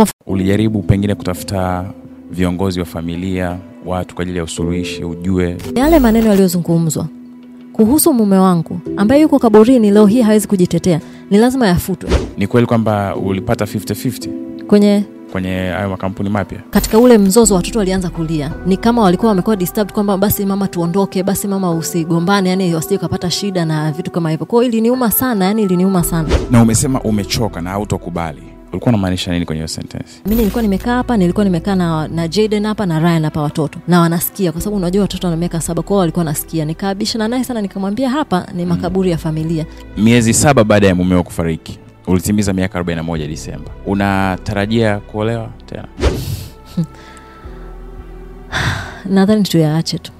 Kwa Ulijaribu pengine kutafuta viongozi wa familia, watu kwa ajili ya usuluhishi, ujue yale maneno yaliyozungumzwa kuhusu mume wangu ambaye yuko kaburini leo hii hawezi kujitetea, ni lazima yafutwe ni kweli kwamba ulipata 50-50 kwenye kwenye hayo makampuni mapya. katika ule mzozo watoto walianza kulia, ni kama walikuwa wamekuwa disturbed kwamba basi mama tuondoke, basi mama usigombane, yani wasije ukapata shida na vitu kama hivyo. Kwa hiyo iliniuma sana, yani iliniuma sana. Na umesema umechoka na hautokubali, ulikuwa unamaanisha nini kwenye hiyo sentensi mi nilikuwa nimekaa hapa, nilikuwa nimekaa na, na Jaden hapa na Ryan hapa watoto na wanasikia, kwa sababu unajua watoto wana miaka saba, kwao walikuwa wanasikia. Nikaabishana naye sana, nikamwambia hapa ni makaburi ya familia. Miezi saba baada ya mumeo kufariki, ulitimiza miaka 41 Disemba, unatarajia kuolewa tena? Nadhani tuyaache tu.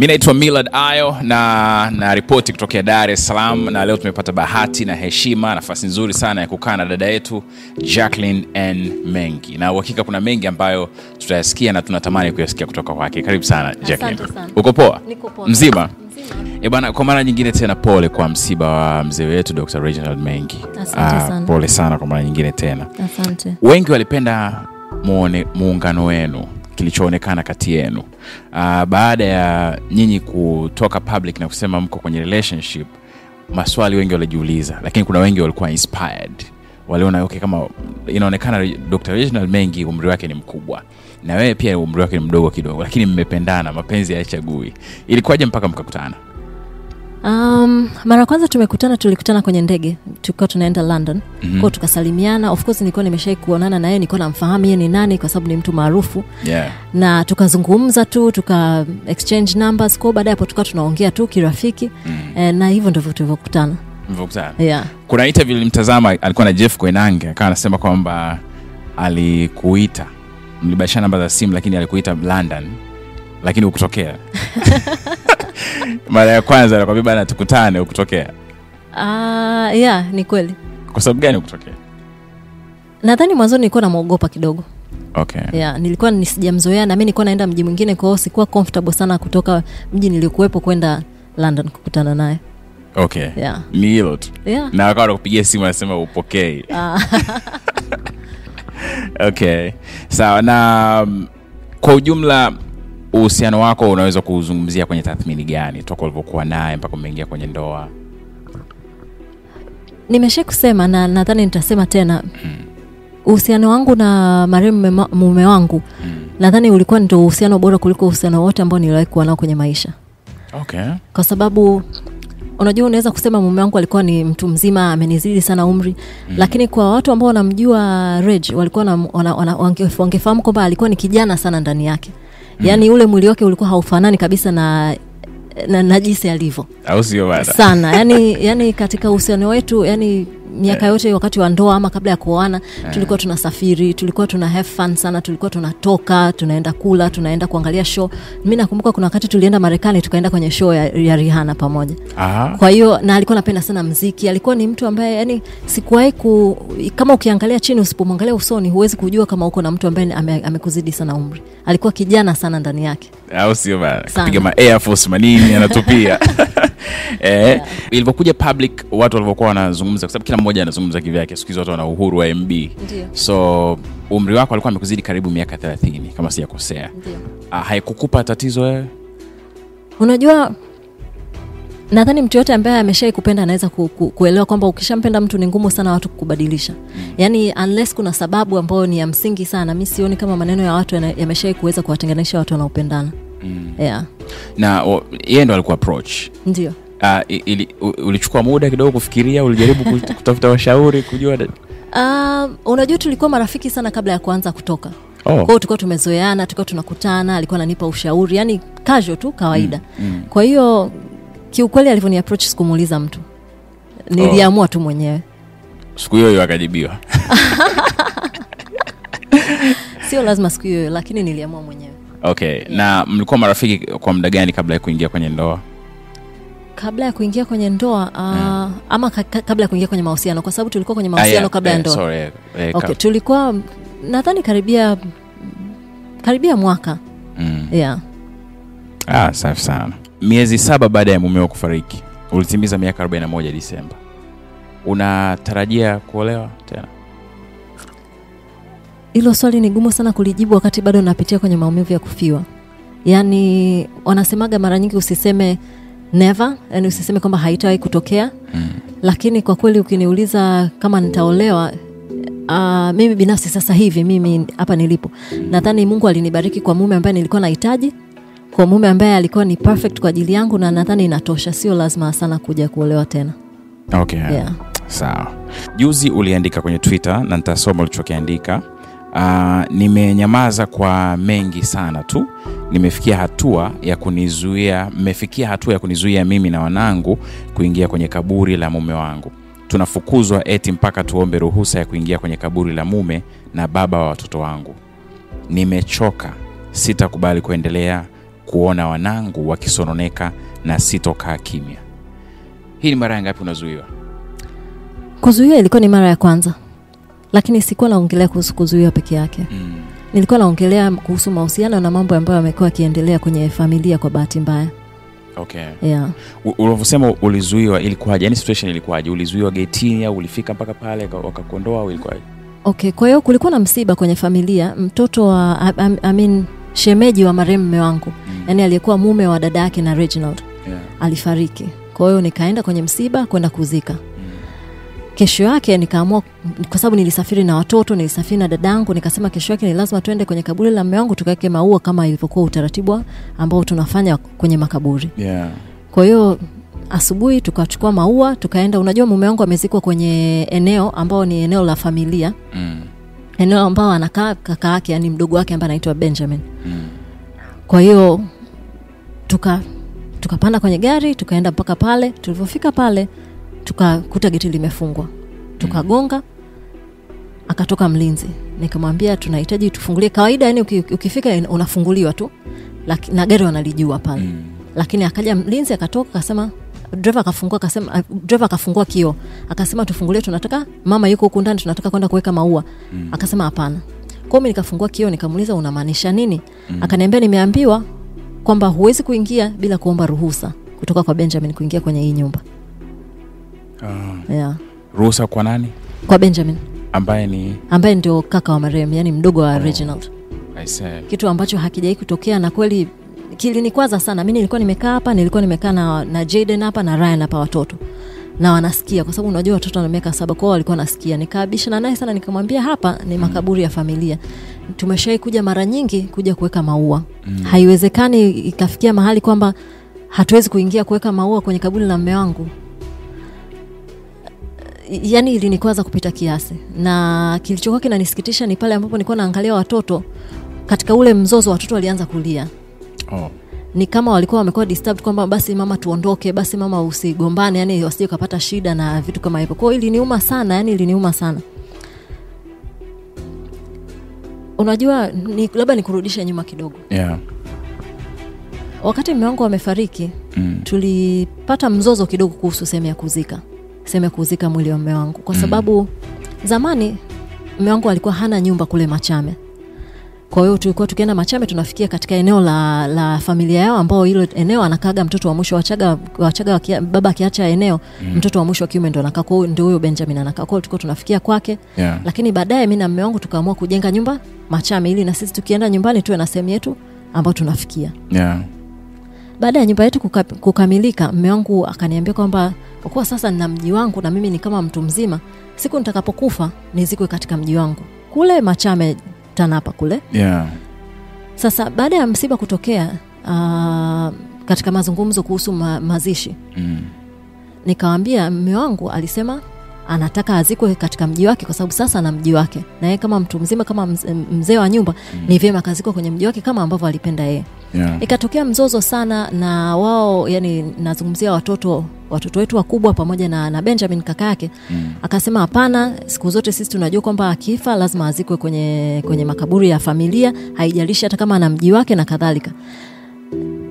Mi naitwa Millard Ayo na na ripoti kutokea Dar es Salaam, na leo tumepata bahati na heshima, nafasi nzuri sana ya kukaa na dada yetu Jacqueline N Mengi, na uhakika kuna mengi ambayo tutayasikia na tunatamani kuyasikia kutoka kwake. Karibu sana Jacqueline. Uko poa? Niko poa. Mzima? E bana, kwa mara nyingine tena pole kwa msiba wa mzee wetu Dr. Reginald Mengi. Asante Ah, sana. pole sana kwa mara nyingine tena. Asante. Wengi walipenda muone, muungano wenu kilichoonekana kati yenu uh, baada ya nyinyi kutoka public na kusema mko kwenye relationship. Maswali wengi walijiuliza, lakini kuna wengi walikuwa inspired, waliona okay, kama inaonekana Dr. Reginald Mengi umri wake ni mkubwa na wewe pia umri wake ni mdogo kidogo, lakini mmependana, mapenzi hayachagui. Ilikuwaje mpaka mkakutana? Um, mara kwanza tumekutana, tulikutana kwenye ndege, tulikuwa tunaenda London mm-hmm. kwao tukasalimiana. Of course nilikuwa nimeshai kuonana na yeye, nilikuwa namfahamu yeye ni nani, kwa sababu ni mtu maarufu Yeah. na tukazungumza tu tuka exchange numbers kwao. Baadaye hapo tukawa tunaongea tu kirafiki mm. eh, na hivyo ndivyo tulivyokutana yeah. kuna interview nilimtazama alikuwa na jeff koinange akawa anasema kwamba alikuita mlibashana namba za simu lakini alikuita london lakini ukutokea mara ya kwanza nakwambia bana tukutane ukutokea. Uh, yeah, ni kweli. kwa sababu gani ukutokea? Nadhani mwanzoni nilikuwa namwogopa kidogo. Okay. Yeah, nilikuwa nisijamzoea na mi nilikuwa naenda mji mwingine, kwao sikuwa comfortable sana kutoka mji niliokuwepo kwenda London kukutana naye. Okay. Yeah. ni hilo tu. Yeah. na wakawa nakupigia simu anasema upokei. Ah. okay. Sawa na um, kwa ujumla uhusiano wako unaweza kuuzungumzia kwenye tathmini gani? Toka ulivyokuwa naye mpaka umeingia kwenye ndoa. Nimesha kusema na nadhani nitasema tena. Uhusiano wangu na marehemu mume wangu nadhani ulikuwa ndio uhusiano bora kuliko uhusiano wote ambao niliwahi kuwa nao kwenye maisha. Okay. Kwa sababu unajua unaweza kusema mume wangu alikuwa ni mtu mzima amenizidi sana umri mm. lakini kwa watu ambao wanamjua Reg walikuwa wangefahamu kwamba alikuwa ni kijana sana ndani yake yaani ule mwili wake ulikuwa haufanani kabisa na na, na jinsi alivyo. Au sio bana? Sana. Yani, yani katika uhusiano wetu yani miaka yote wakati wa ndoa ama kabla ya kuoana tulikuwa tunasafiri tulikuwa tuna have fun sana tulikuwa tunatoka tunaenda kula tunaenda kuangalia show. Mi nakumbuka kuna wakati tulienda marekani tukaenda kwenye show ya, ya rihana pamoja. Aha. kwa hiyo na alikuwa napenda sana mziki alikuwa ni mtu ambaye yani sikuwahi ku kama ukiangalia chini usipomwangalia usoni huwezi kujua kama uko na mtu ambaye ame- amekuzidi sana umri. Alikuwa kijana sana ndani yake. Au sio bana Sana. ma air force manini anatupia eh, ilivyokuja public watu walivyokuwa wanazungumza kwa sababu kila mmoja anazungumza kivyake. Siku hizi watu wana uhuru wa mb Ndiyo. so umri wako alikuwa amekuzidi karibu miaka 30 kama sijakosea. Ah, haikukupa tatizo wewe? Unajua nadhani mtu yote ambaye ameshai kupenda anaweza ku, ku, kuelewa kwamba ukishampenda mtu ni ngumu sana watu kukubadilisha. Yaani unless kuna sababu ambayo ni ya msingi sana mi sioni kama maneno ya watu yameshai kuweza kuwatenganisha watu wanaopendana mm. yeah. na yeye ndo alikuwa approach ndio Uh, ili, ulichukua muda kidogo kufikiria ulijaribu kutafuta washauri kujua uh, unajua tulikuwa marafiki sana kabla ya kuanza kutoka Oh. kwao tulikuwa tumezoeana tulikuwa tunakutana alikuwa ananipa ushauri yani casual tu kawaida mm, mm. kwa hiyo kiukweli alivyoni approach sikumuuliza mtu niliamua tu mwenyewe siku hiyo hiyo akajibiwa sio lazima siku hiyo, lakini niliamua mwenyewe okay na mlikuwa marafiki kwa muda gani kabla ya kuingia kwenye ndoa? Kabla ya kuingia kwenye ndoa uh, ama ka, ka, kabla ya kuingia kwenye mahusiano kwa sababu tulikuwa kwenye Ah, yeah, kabla ya ndoa. sorry, yeah, okay, tulikuwa nadhani karibia karibia mwaka. Mm. yeah. ah, safi sana. Miezi saba baada ya mumeo kufariki ulitimiza miaka 41 disemba. Unatarajia kuolewa tena hilo swali ni gumu sana kulijibu wakati bado napitia kwenye maumivu ya kufiwa. Yaani wanasemaga mara nyingi usiseme never yani usiseme kwamba haitawahi kutokea. Mm. lakini kwa kweli ukiniuliza kama nitaolewa uh, mimi binafsi sasa hivi mimi hapa nilipo nadhani mungu alinibariki kwa mume ambaye nilikuwa nahitaji kwa mume ambaye alikuwa ni perfect kwa ajili yangu na nadhani inatosha. Sio lazima sana kuja kuolewa tena. Okay yeah. sawa. Juzi uliandika kwenye twitter na nitasoma ulichokiandika uh, nimenyamaza kwa mengi sana tu. Nimefikia hatua ya kunizuia mmefikia hatua ya kunizuia mimi na wanangu kuingia kwenye kaburi la mume wangu. Tunafukuzwa eti mpaka tuombe ruhusa ya kuingia kwenye kaburi la mume na baba wa watoto wangu. Nimechoka sitakubali kuendelea kuona wanangu wakisononeka na sitokaa kimya. Hii ni mara ya ngapi unazuiwa? Kuzuiwa ilikuwa ni mara ya kwanza lakini sikuwa naongelea kuhusu kuzuiwa peke yake. Mm. nilikuwa naongelea kuhusu mahusiano na mambo ambayo yamekuwa akiendelea kwenye familia kwa bahati mbaya. Okay. Yeah. unavyosema ulizuiwa ilikuwaje? Yani situation ilikuwaje? Ulizuiwa getini au ulifika mpaka pale waka- wakakuondoa au ilikuwaje? Okay kwa hiyo kulikuwa na msiba kwenye familia. Mtoto wa I, I, I mean, shemeji wa marehemu mme wangu. Mm. yani aliyekuwa mume wa dada yake na reginald. Yeah. alifariki. Kwa hiyo nikaenda kwenye msiba kwenda kuzika kesho yake nikaamua kwa sababu nilisafiri na watoto nilisafiri na dadangu nikasema kesho yake ni lazima tuende kwenye kaburi la mme wangu tukaweke maua kama ilivyokuwa utaratibu ambao tunafanya kwenye makaburi Yeah. kwa hiyo asubuhi tukachukua maua tukaenda unajua mume wangu amezikwa kwenye eneo ambao ni eneo la familia Mm. eneo ambao anakaa kaka yake yani mdogo wake ambaye anaitwa benjamin Mm. kwa hiyo tuka tukapanda kwenye gari tukaenda mpaka pale tulivyofika pale tukakuta geti limefungwa. Tukagonga akatoka mlinzi. Nikamwambia tunahitaji tufungulie. Kawaida yani ukifika unafunguliwa tu Laki, na gari wanalijua pale. Mm. lakini akaja mlinzi akatoka akasema dreva akafungua akasema dreva akafungua kio akasema tufungulie tunataka mama yuko huku ndani tunataka kwenda kuweka maua. Mm. akasema hapana. Kwao mi nikafungua kio nikamuuliza unamaanisha nini? Mm. akaniambia nimeambiwa kwamba huwezi kuingia bila kuomba ruhusa kutoka kwa benjamin kuingia kwenye hii nyumba Ah. yeah. ruhusa kwa nani? Kwa benjamin. Ambaye ni ambaye ndio kaka wa marehemu yani mdogo wa Oh. reginald. I kitu ambacho hakijai kutokea na kweli kilinikwaza sana. Mi nilikuwa nimekaa hapa nilikuwa nimekaa na, na jaden hapa na ryan hapa watoto. Na wanasikia kwa sababu unajua watoto wana miaka saba kwao walikuwa wanasikia. Nikaabishana naye sana nikamwambia hapa ni makaburi ya familia. Tumeshawai kuja mara nyingi kuja kuweka maua. Mm. haiwezekani ikafikia mahali kwamba hatuwezi kuingia kuweka maua kwenye kaburi la mme wangu yani ilinikwaza kupita kiasi na kilichokuwa kinanisikitisha ni pale ambapo nilikuwa naangalia watoto katika ule mzozo watoto walianza kulia Oh. ni kama walikuwa wamekuwa disturbed kwamba basi mama tuondoke basi mama usigombane yani wasije ukapata shida na vitu kama hivyo kwao iliniuma sana yani iliniuma sana unajua ni, labda nikurudishe nyuma kidogo Yeah. wakati mme wangu amefariki Mm. tulipata mzozo kidogo kuhusu sehemu ya kuzika sehemu ya kuzika mwili wa mme wangu. Kwa sababu zamani mme wangu alikuwa hana nyumba kule machame. Kwa hiyo tulikuwa tukienda machame tunafikia katika eneo la, la familia yao ambao hilo eneo anakaga mtoto wa mwisho wachaga, wachaga wakia, baba akiacha eneo mm. mtoto wa mwisho wa kiume ndo anakaa. Ndio huyo benjamin anakaa. Kwao tulikuwa tunafikia kwake. Yeah. lakini baadaye mi na mme wangu tukaamua kujenga nyumba machame ili na sisi tukienda nyumbani tuwe na sehemu yetu ambayo tunafikia. Yeah. baada ya nyumba yetu kuka, kukamilika mme wangu akaniambia kwamba kwa kuwa sasa nina mji wangu na mimi ni kama mtu mzima siku nitakapokufa nizikwe katika mji wangu kule machame tanapa kule Yeah. sasa baada ya msiba kutokea uh, katika mazungumzo kuhusu ma, mazishi Mm. nikawambia mme wangu alisema anataka azikwe katika mji wake kwa sababu sasa ana mji wake na yeye kama mtu mzima kama mzee wa nyumba mm. ni vyema akazikwa kwenye mji wake kama ambavyo alipenda yeye Yeah. ikatokea mzozo sana na wao yani nazungumzia watoto watoto wetu wakubwa pamoja na, na benjamin kaka yake Mm. akasema hapana siku zote sisi tunajua kwamba akifa lazima azikwe kwenye, kwenye makaburi ya familia haijalishi hata kama ana mji wake na kadhalika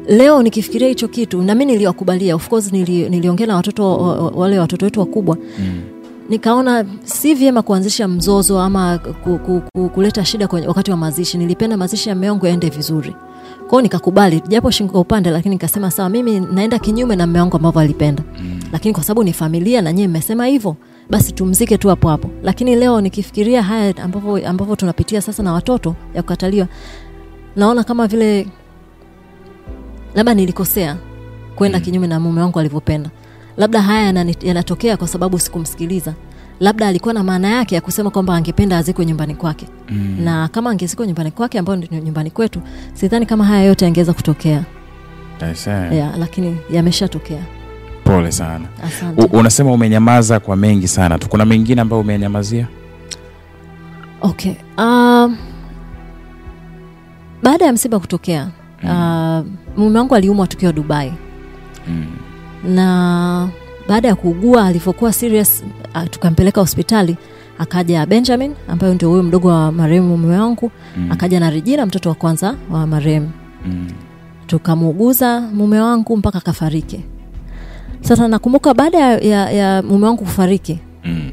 leo nikifikiria hicho kitu nami niliwakubalia of course nili, niliongea na watoto wa- wa- wale watoto wetu wakubwa Mm. nikaona si vyema kuanzisha mzozo ama ku, ku, ku, kuleta shida kwenye, wakati wa mazishi nilipenda mazishi ya meongo yaende vizuri kwao nikakubali japo shingo upande lakini nikasema sawa mimi naenda kinyume na mme wangu ambavyo alipenda. Mm. lakini kwa sababu ni familia na nyie mmesema hivyo basi tumzike tu hapo hapo. Lakini leo nikifikiria haya ambavyo ambavyo tunapitia sasa na watoto ya kukataliwa naona kama vile labda nilikosea kwenda kinyume na mume wangu alivyopenda. Labda haya yanatokea kwa sababu sikumsikiliza labda alikuwa na maana yake ya kusema kwamba angependa azikwe nyumbani kwake. Mm. na kama angezikwa nyumbani kwake ambayo ndio nyumbani kwetu sidhani kama haya yote yangeweza kutokea. Yeah, lakini yameshatokea. Pole sana. Asante. U, unasema umenyamaza kwa mengi sana tu. Kuna mengine ambayo umenyamazia okay um, baada ya msiba kutokea uh, mume wangu aliumwa tukiwa dubai. Mm. na baada ya kuugua alivyokuwa serious uh, tukampeleka hospitali akaja benjamin ambayo ndio huyo mdogo wa marehemu mume wangu Mm. akaja na rejina mtoto wa kwanza wa marehemu Mm. tukamuuguza mume wangu mpaka akafariki sasa nakumbuka baada ya, ya, ya mume wangu kufariki Mm.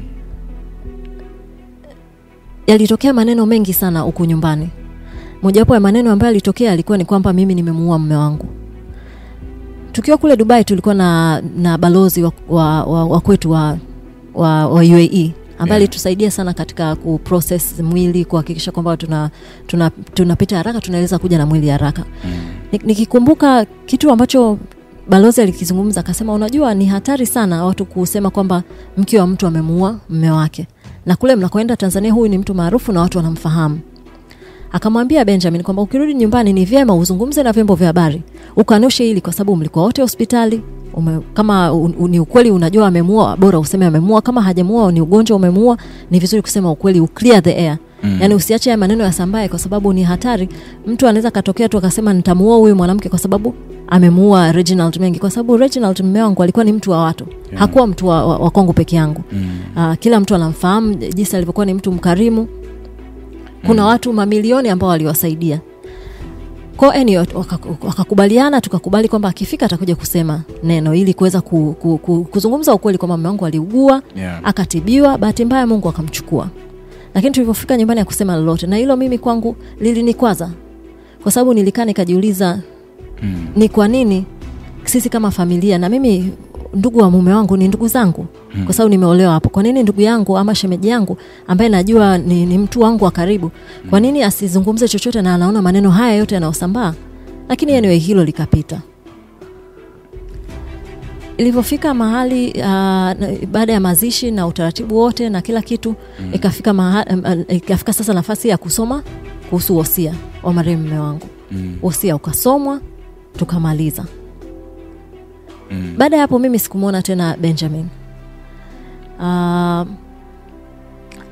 yalitokea maneno mengi sana huku nyumbani mojawapo ya maneno ambayo yalitokea alikuwa ni kwamba mimi nimemuua mume wangu tukiwa kule dubai tulikuwa na, na balozi wa, wa, wa, wa kwetu wa, wa, wa uae ambaye Yeah. alitusaidia sana katika kuprocess mwili kuhakikisha kwamba tunapita tuna, tuna haraka tunaweza kuja na mwili haraka Mm. Nikikumbuka kitu ambacho balozi alikizungumza akasema unajua ni hatari sana watu kusema kwamba mke wa mtu amemuua mme wake na kule mnakoenda tanzania huyu ni mtu maarufu na watu wanamfahamu akamwambia benjamin kwamba ukirudi nyumbani ni vyema uzungumze na vyombo vya habari. Ukanushe hili kwa sababu mlikuwa wote hospitali. Ume, kama un, un, ni ukweli unajua amemuua bora useme amemuua kama hajamuua ni ugonjwa umemuua ni vizuri kusema ukweli uclear the air. Mm. yaani usiache haya maneno yasambae kwa sababu ni hatari. Mtu anaweza katokea tu akasema nitamuua huyu mwanamke kwa sababu amemuua reginald mengi. Kwa sababu reginald mme wangu alikuwa ni mtu wa watu. Yeah. hakuwa mtu wa, wa, wa kwangu peke yangu. Mm. uh, kila mtu anamfahamu jinsi alivyokuwa ni mtu mkarimu kuna mm. watu mamilioni ambao waliwasaidia ko anyway, waka- wakakubaliana tukakubali kwamba akifika atakuja kusema neno ili kuweza ku, ku, ku, kuzungumza ukweli kwamba mume wangu aliugua Yeah. akatibiwa bahati mbaya mungu akamchukua lakini tulivyofika nyumbani ya kusema lolote na hilo mimi kwangu lilinikwaza kwa sababu nilikaa nikajiuliza Mm. ni kwa nini sisi kama familia na mimi ndugu wa mume wangu ni ndugu zangu. Mm. kwa sababu nimeolewa hapo. Kwa nini ndugu yangu ama shemeji yangu ambaye najua ni, ni mtu wangu wa karibu kwa nini asizungumze chochote na anaona maneno haya yote yanayosambaa? Lakini anyway hilo likapita. Ilivyofika mahali uh, baada ya mazishi na utaratibu wote na kila kitu mm. ikafika, mahali, uh, ikafika sasa nafasi ya kusoma kuhusu wosia wa marehemu mume wangu. Mm. wosia ukasomwa tukamaliza Mm. baada ya hapo mimi sikumwona tena benjamin uh,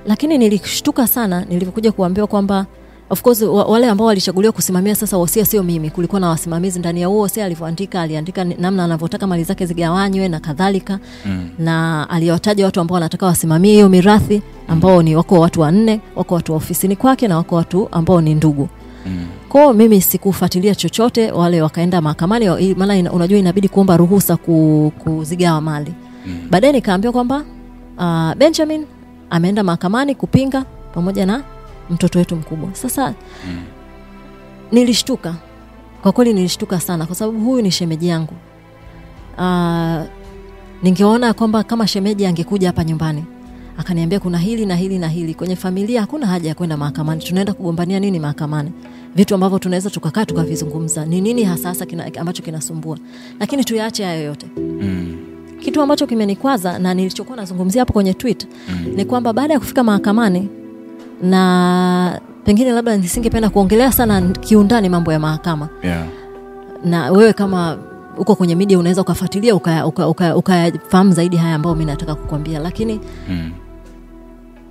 lakini nilishtuka sana nilivyokuja kuambiwa kwamba of course wale ambao walichaguliwa kusimamia sasa wosia sio mimi kulikuwa na wasimamizi ndani ya huo wosia alivyoandika aliandika namna anavyotaka mali zake zigawanywe na kadhalika Mm. na aliwataja watu ambao wanataka wasimamie hiyo mirathi ambao ni wako watu wanne wako watu wa ofisini kwake na wako watu ambao ni ndugu Mm. Kwao mimi sikufuatilia chochote wale wakaenda mahakamani maana unajua inabidi kuomba ruhusa ku, kuzigawa mali Mm. baadaye nikaambiwa kwamba uh, benjamin ameenda mahakamani kupinga pamoja na mtoto wetu mkubwa sasa Mm. nilishtuka kwa kweli nilishtuka sana kwa sababu huyu ni shemeji yangu uh, ningeona kwamba kama shemeji angekuja hapa nyumbani akaniambia kuna hili na hili na hili kwenye familia hakuna haja ya kwenda mahakamani tunaenda kugombania nini mahakamani vitu ambavyo tunaweza tukakaa tukavizungumza ni nini hasa hasa kina, ambacho kinasumbua lakini tuyaache hayo yote Mm. kitu ambacho kimenikwaza na nilichokuwa nazungumzia hapo kwenye tweet Mm. ni kwamba baada ya kufika mahakamani na pengine labda nisingependa kuongelea sana kiundani mambo ya mahakama Yeah. na wewe kama uko kwenye media unaweza ukafuatilia ukayafahamu uka, uka, uka zaidi haya ambayo mi nataka kukwambia lakini Mm.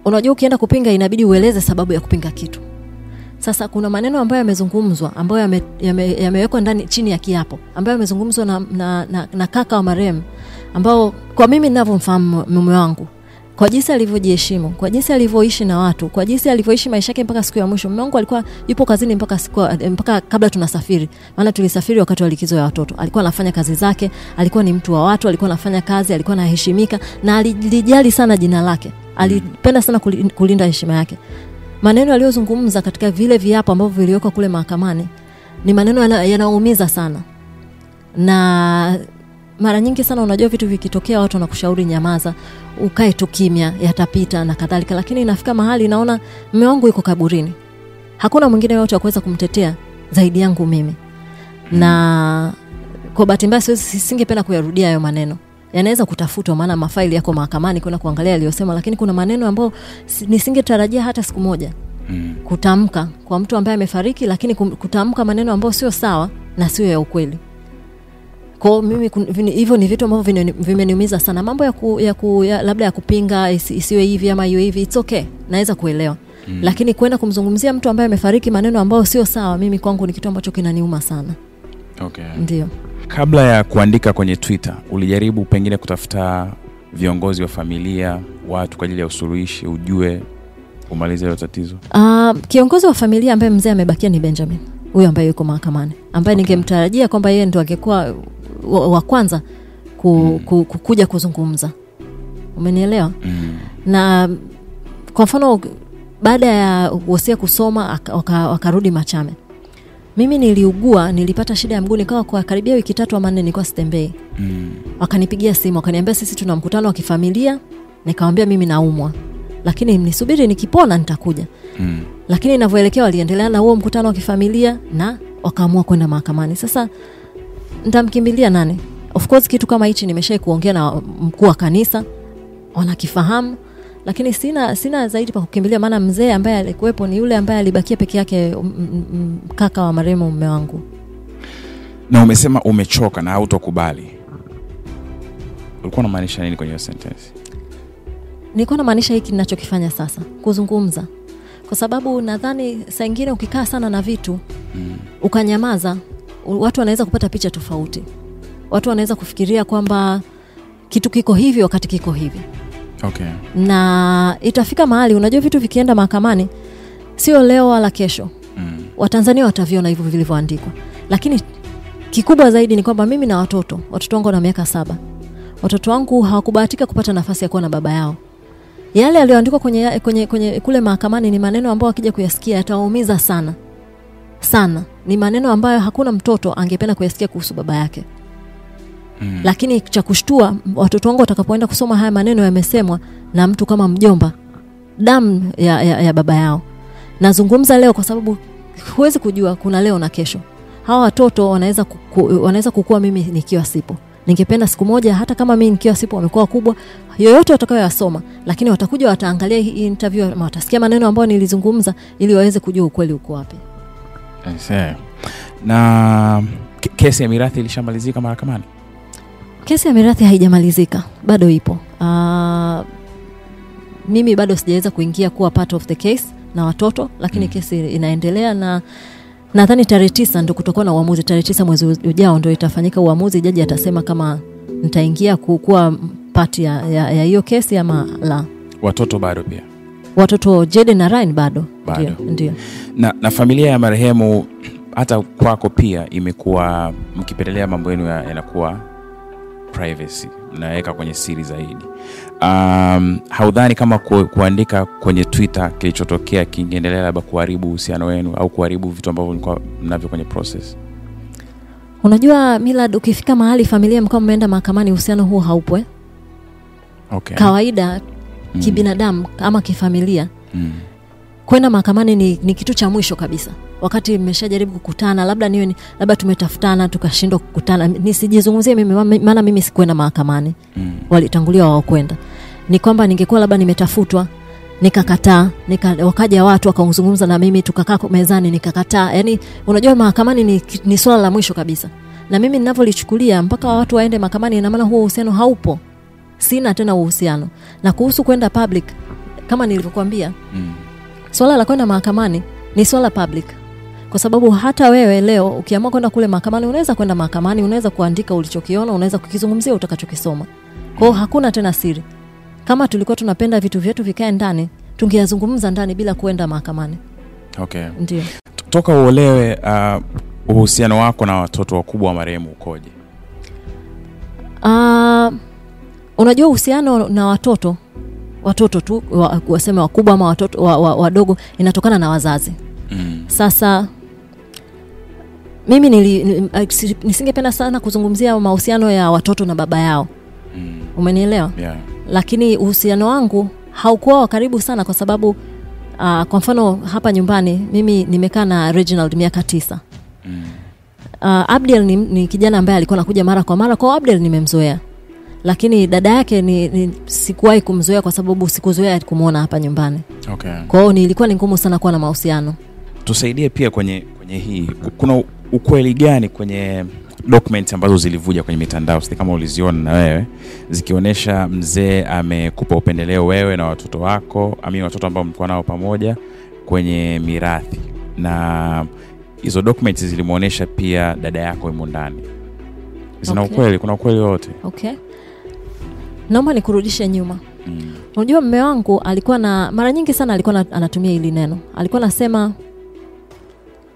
Unajua ukienda kupinga inabidi ueleze sababu ya kupinga kitu. Sasa kuna maneno ambayo yamezungumzwa ambayo yamewekwa yame, yame chini ya kiapo ambayo yamezungumzwa na, na, na, na kaka wa marehemu ambao kwa mimi ninavyomfahamu mume wangu kwa jinsi alivyojiheshimu kwa jinsi alivyoishi na watu kwa jinsi alivyoishi maisha yake mpaka siku ya mwisho mume wangu alikuwa yupo kazini mpaka siku, mpaka kabla tunasafiri. Maana tulisafiri wakati wa likizo ya watoto. Alikuwa anafanya kazi zake alikuwa ni mtu wa watu alikuwa anafanya kazi alikuwa anaheshimika na alijali sana jina lake alipenda sana kulinda heshima yake. Maneno aliyozungumza katika vile viapo ambavyo viliwekwa kule mahakamani ni maneno yana- yanaumiza sana. Na mara nyingi sana unajua vitu vikitokea watu wanakushauri nyamaza ukae tu kimya yatapita na kadhalika. Lakini inafika mahali naona mume wangu yuko kaburini. Hakuna mwingine yote wa kuweza kumtetea zaidi yangu mimi. Na kwa bahati mbaya singependa kuyarudia hayo maneno yanaweza kutafutwa maana mafaili yako mahakamani kwenda kuangalia aliyosema lakini kuna maneno ambayo si- nisingetarajia hata siku moja Mm. kutamka kwa mtu ambaye amefariki lakini kutamka maneno ambayo sio sawa na sio ya ukweli kwao mimi hivyo ni vitu ambavyo vimeniumiza sana mambo ya, ku, ya, ku, ya labda ya kupinga isi, isiwe hivi ama iwe hivi it's okay naweza kuelewa mm. lakini kwenda kumzungumzia mtu ambaye amefariki maneno ambayo sio sawa mimi kwangu ni kitu ambacho kinaniuma sana Okay. ndio kabla ya kuandika kwenye twitter ulijaribu pengine kutafuta viongozi wa familia watu kwa ajili ya usuluhishi ujue umalize hilo tatizo Uh, kiongozi wa familia ambaye mzee amebakia ni Benjamin, huyo ambaye yuko mahakamani, ambaye Okay. ningemtarajia kwamba yeye ndo angekuwa wa, wa kwanza ku, Mm. ku, ku, kuja kuzungumza. Umenielewa? mm. Na kwa mfano baada ya wosia kusoma aka- waka- wakarudi Machame, mimi niliugua, nilipata shida ya mguu, nikawa kwa karibia wiki tatu ama nne nilikuwa sitembei. Mm. Wakanipigia simu wakaniambia, sisi tuna mkutano wa kifamilia. Nikamwambia mimi naumwa, lakini nisubiri nikipona nitakuja Mm. lakini inavyoelekea waliendelea na huo mkutano wa kifamilia na wakaamua kwenda mahakamani sasa ntamkimbilia nani of course kitu kama hichi nimeshai kuongea na mkuu wa kanisa wanakifahamu lakini sina sina zaidi pa kukimbilia maana mzee ambaye alikuwepo ni yule ambaye alibakia peke yake kaka wa marehemu mume wangu. Na umesema umechoka na hautokubali. Ulikuwa unamaanisha nini kwenye hiyo sentence? Nilikuwa namaanisha hiki ninachokifanya sasa kuzungumza. Kwa sababu nadhani saa ingine ukikaa sana na vitu mm. ukanyamaza watu wanaweza kupata picha tofauti. Watu wanaweza kufikiria kwamba kitu kiko hivi wakati kiko hivi okay. na itafika mahali unajua vitu vikienda mahakamani sio leo wala kesho. Mm. watanzania wataviona hivyo vilivyoandikwa. Lakini kikubwa zaidi ni kwamba mimi na watoto watoto wangu wana miaka saba. Watoto wangu hawakubahatika kupata nafasi ya kuwa na baba yao. Yale yaliyoandikwa kwenye, kwenye, kwenye kule mahakamani ni maneno ambayo wakija kuyasikia yatawaumiza sana. Sana. Ni maneno ambayo hakuna mtoto angependa kuyasikia kuhusu baba yake Mm. lakini cha kushtua watoto wangu watakapoenda kusoma haya maneno yamesemwa na mtu kama mjomba damu ya, ya, ya baba yao. Nazungumza leo kwa sababu huwezi kujua kuna leo na kesho. Hawa watoto wanaweza kuku, wanaweza kukua mimi nikiwa sipo. Ningependa siku moja hata kama mimi nikiwa sipo wamekuwa wakubwa yoyote watakayoyasoma lakini watakuja wataangalia hii interview watasikia maneno ambayo nilizungumza ili waweze kujua ukweli uko wapi. Na kesi ya mirathi ilishamalizika mahakamani kesi ya mirathi haijamalizika. Bado ipo. Uh, mimi bado sijaweza kuingia kuwa part of the case na watoto lakini Mm. kesi inaendelea na nadhani tarehe tisa ndo kutokuwa na uamuzi. Tarehe tisa mwezi ujao ndo itafanyika uamuzi. Jaji atasema kama nitaingia kuwa pati ya ya- ya hiyo kesi ama la. Watoto bado pia. Watoto jede na ryan bado. Bado. ndio. Na, na familia ya marehemu hata kwako pia imekuwa mkipendelea mambo yenu ya- yanakuwa privacy mnaweka kwenye siri zaidi um, haudhani kama ku, kuandika kwenye twitter kilichotokea kingeendelea labda kuharibu uhusiano wenu au kuharibu vitu ambavyo mlikuwa mnavyo kwenye process unajua milad ukifika mahali familia mkawa mmeenda mahakamani uhusiano huo haupwe eh? okay. kawaida Mm. kibinadamu ama kifamilia mm. kwenda mahakamani ni, ni kitu cha mwisho kabisa wakati mmeshajaribu kukutana labda niwe ni, labda tumetafutana tukashindwa kukutana. Nisijizungumzie mimi maana mimi sikuenda mahakamani. Mm. walitangulia wao kwenda. Ni kwamba ningekuwa labda nimetafutwa nikakataa nika, wakaja watu wakazungumza na mimi tukakaa mezani nikakataa. Yani unajua mahakamani ni, ni swala la mwisho kabisa. Na mimi ninavyolichukulia mpaka watu waende mahakamani ina maana huo uhusiano haupo. Sina tena uhusiano. Na kuhusu kwenda public kama nilivyokuambia Mm. swala la kwenda mahakamani ni swala public kwa sababu hata wewe leo ukiamua kwenda kule mahakamani unaweza kwenda mahakamani unaweza kuandika ulichokiona unaweza kukizungumzia utakachokisoma. Kwao hakuna tena siri. Kama tulikuwa tunapenda vitu vyetu vikae ndani tungeyazungumza ndani bila kuenda mahakamani. Okay. ndio. Toka uolewe uh, uhusiano wako na watoto wakubwa wa marehemu ukoje? Uh, unajua uhusiano na watoto watoto tu waseme wakubwa ama watoto wa, wa, wadogo inatokana na wazazi. Mm. sasa mimi si- nisingependa sana kuzungumzia mahusiano ya watoto na baba yao Mm. umenielewa Yeah. lakini uhusiano wangu haukuwa wa karibu sana kwa sababu uh, kwa mfano hapa nyumbani mimi nimekaa na reginald miaka tisa Mm. uh, abdel ni, ni kijana ambaye alikuwa nakuja mara kwa mara kwao abdel nimemzoea lakini dada yake ni, ni sikuwahi kumzoea kwa sababu sikuzoea kumwona hapa nyumbani Okay. kwao nilikuwa ni ngumu sana kuwa na mahusiano tusaidie pia kwenye kwenye hii kuna ukweli gani kwenye documents ambazo zilivuja kwenye mitandao? Sijui kama uliziona na wewe zikionyesha mzee amekupa upendeleo wewe na watoto wako ami watoto ambao mlikuwa nao pamoja kwenye mirathi. Na hizo documents zilimwonyesha pia dada yako imo ndani. Zina Okay. ukweli? Kuna ukweli wote okay. Naomba nikurudishe nyuma. Mm. unajua mme wangu alikuwa na mara nyingi sana alikuwa na, anatumia hili neno. Alikuwa anasema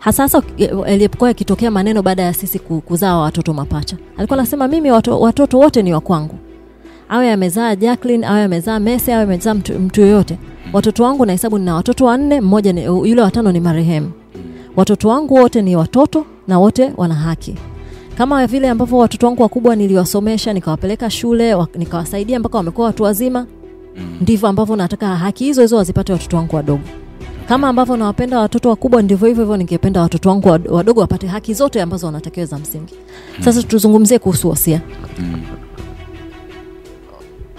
hasa hasa akitokea yakitokea maneno baada ya sisi kuzaa watoto mapacha. Alikuwa anasema mimi watu, watoto wote ni wa kwangu. Awe amezaa Jacqueline awe amezaa Messi awe amezaa mtu, mtu yoyote. Watoto wangu nahesabu nina watoto wanne mmoja ni, yule watano ni marehemu. Watoto wangu wote ni watoto na wote wana haki. Kama vile ambavyo watoto wangu wakubwa niliwasomesha nikawapeleka shule wa- nikawasaidia mpaka wamekuwa watu wazima Mm. ndivyo ambavyo nataka haki hizo hizo wazipate watoto wangu wadogo kama ambavyo nawapenda watoto wakubwa ndivyo hivyo hivyo ningependa watoto wangu wadogo wapate haki zote ambazo wanatakiwa za msingi. Sasa tuzungumzie kuhusu wosia. Mm.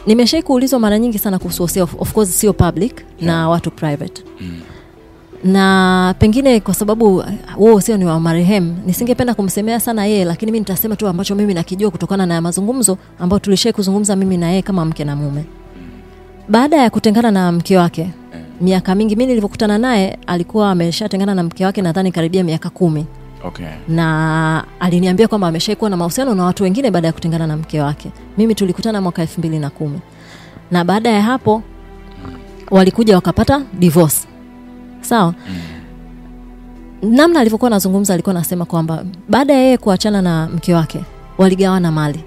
nimeshai kuulizwa mara nyingi sana kuhusu wosia of, course sio public na watu private. Mm. na pengine kwa sababu uh, huo wosia ni wa marehemu nisingependa kumsemea sana yeye lakini mi nitasema tu ambacho mimi nakijua kutokana na mazungumzo ambayo tulishai kuzungumza mimi na yeye kama mke na mume. Baada ya kutengana na mke wake miaka mingi. Mi nilivyokutana naye alikuwa ameshatengana na mke wake nadhani karibia miaka kumi. Okay. na aliniambia kwamba ameshaikuwa na mahusiano na watu wengine baada ya kutengana na mke wake. Mimi tulikutana mwaka elfu mbili na kumi. Na baada ya hapo walikuja wakapata divorce. Sawa? Namna alivyokuwa anazungumza alikuwa anasema kwamba baada ya yeye kuachana na mke wake waligawana mali.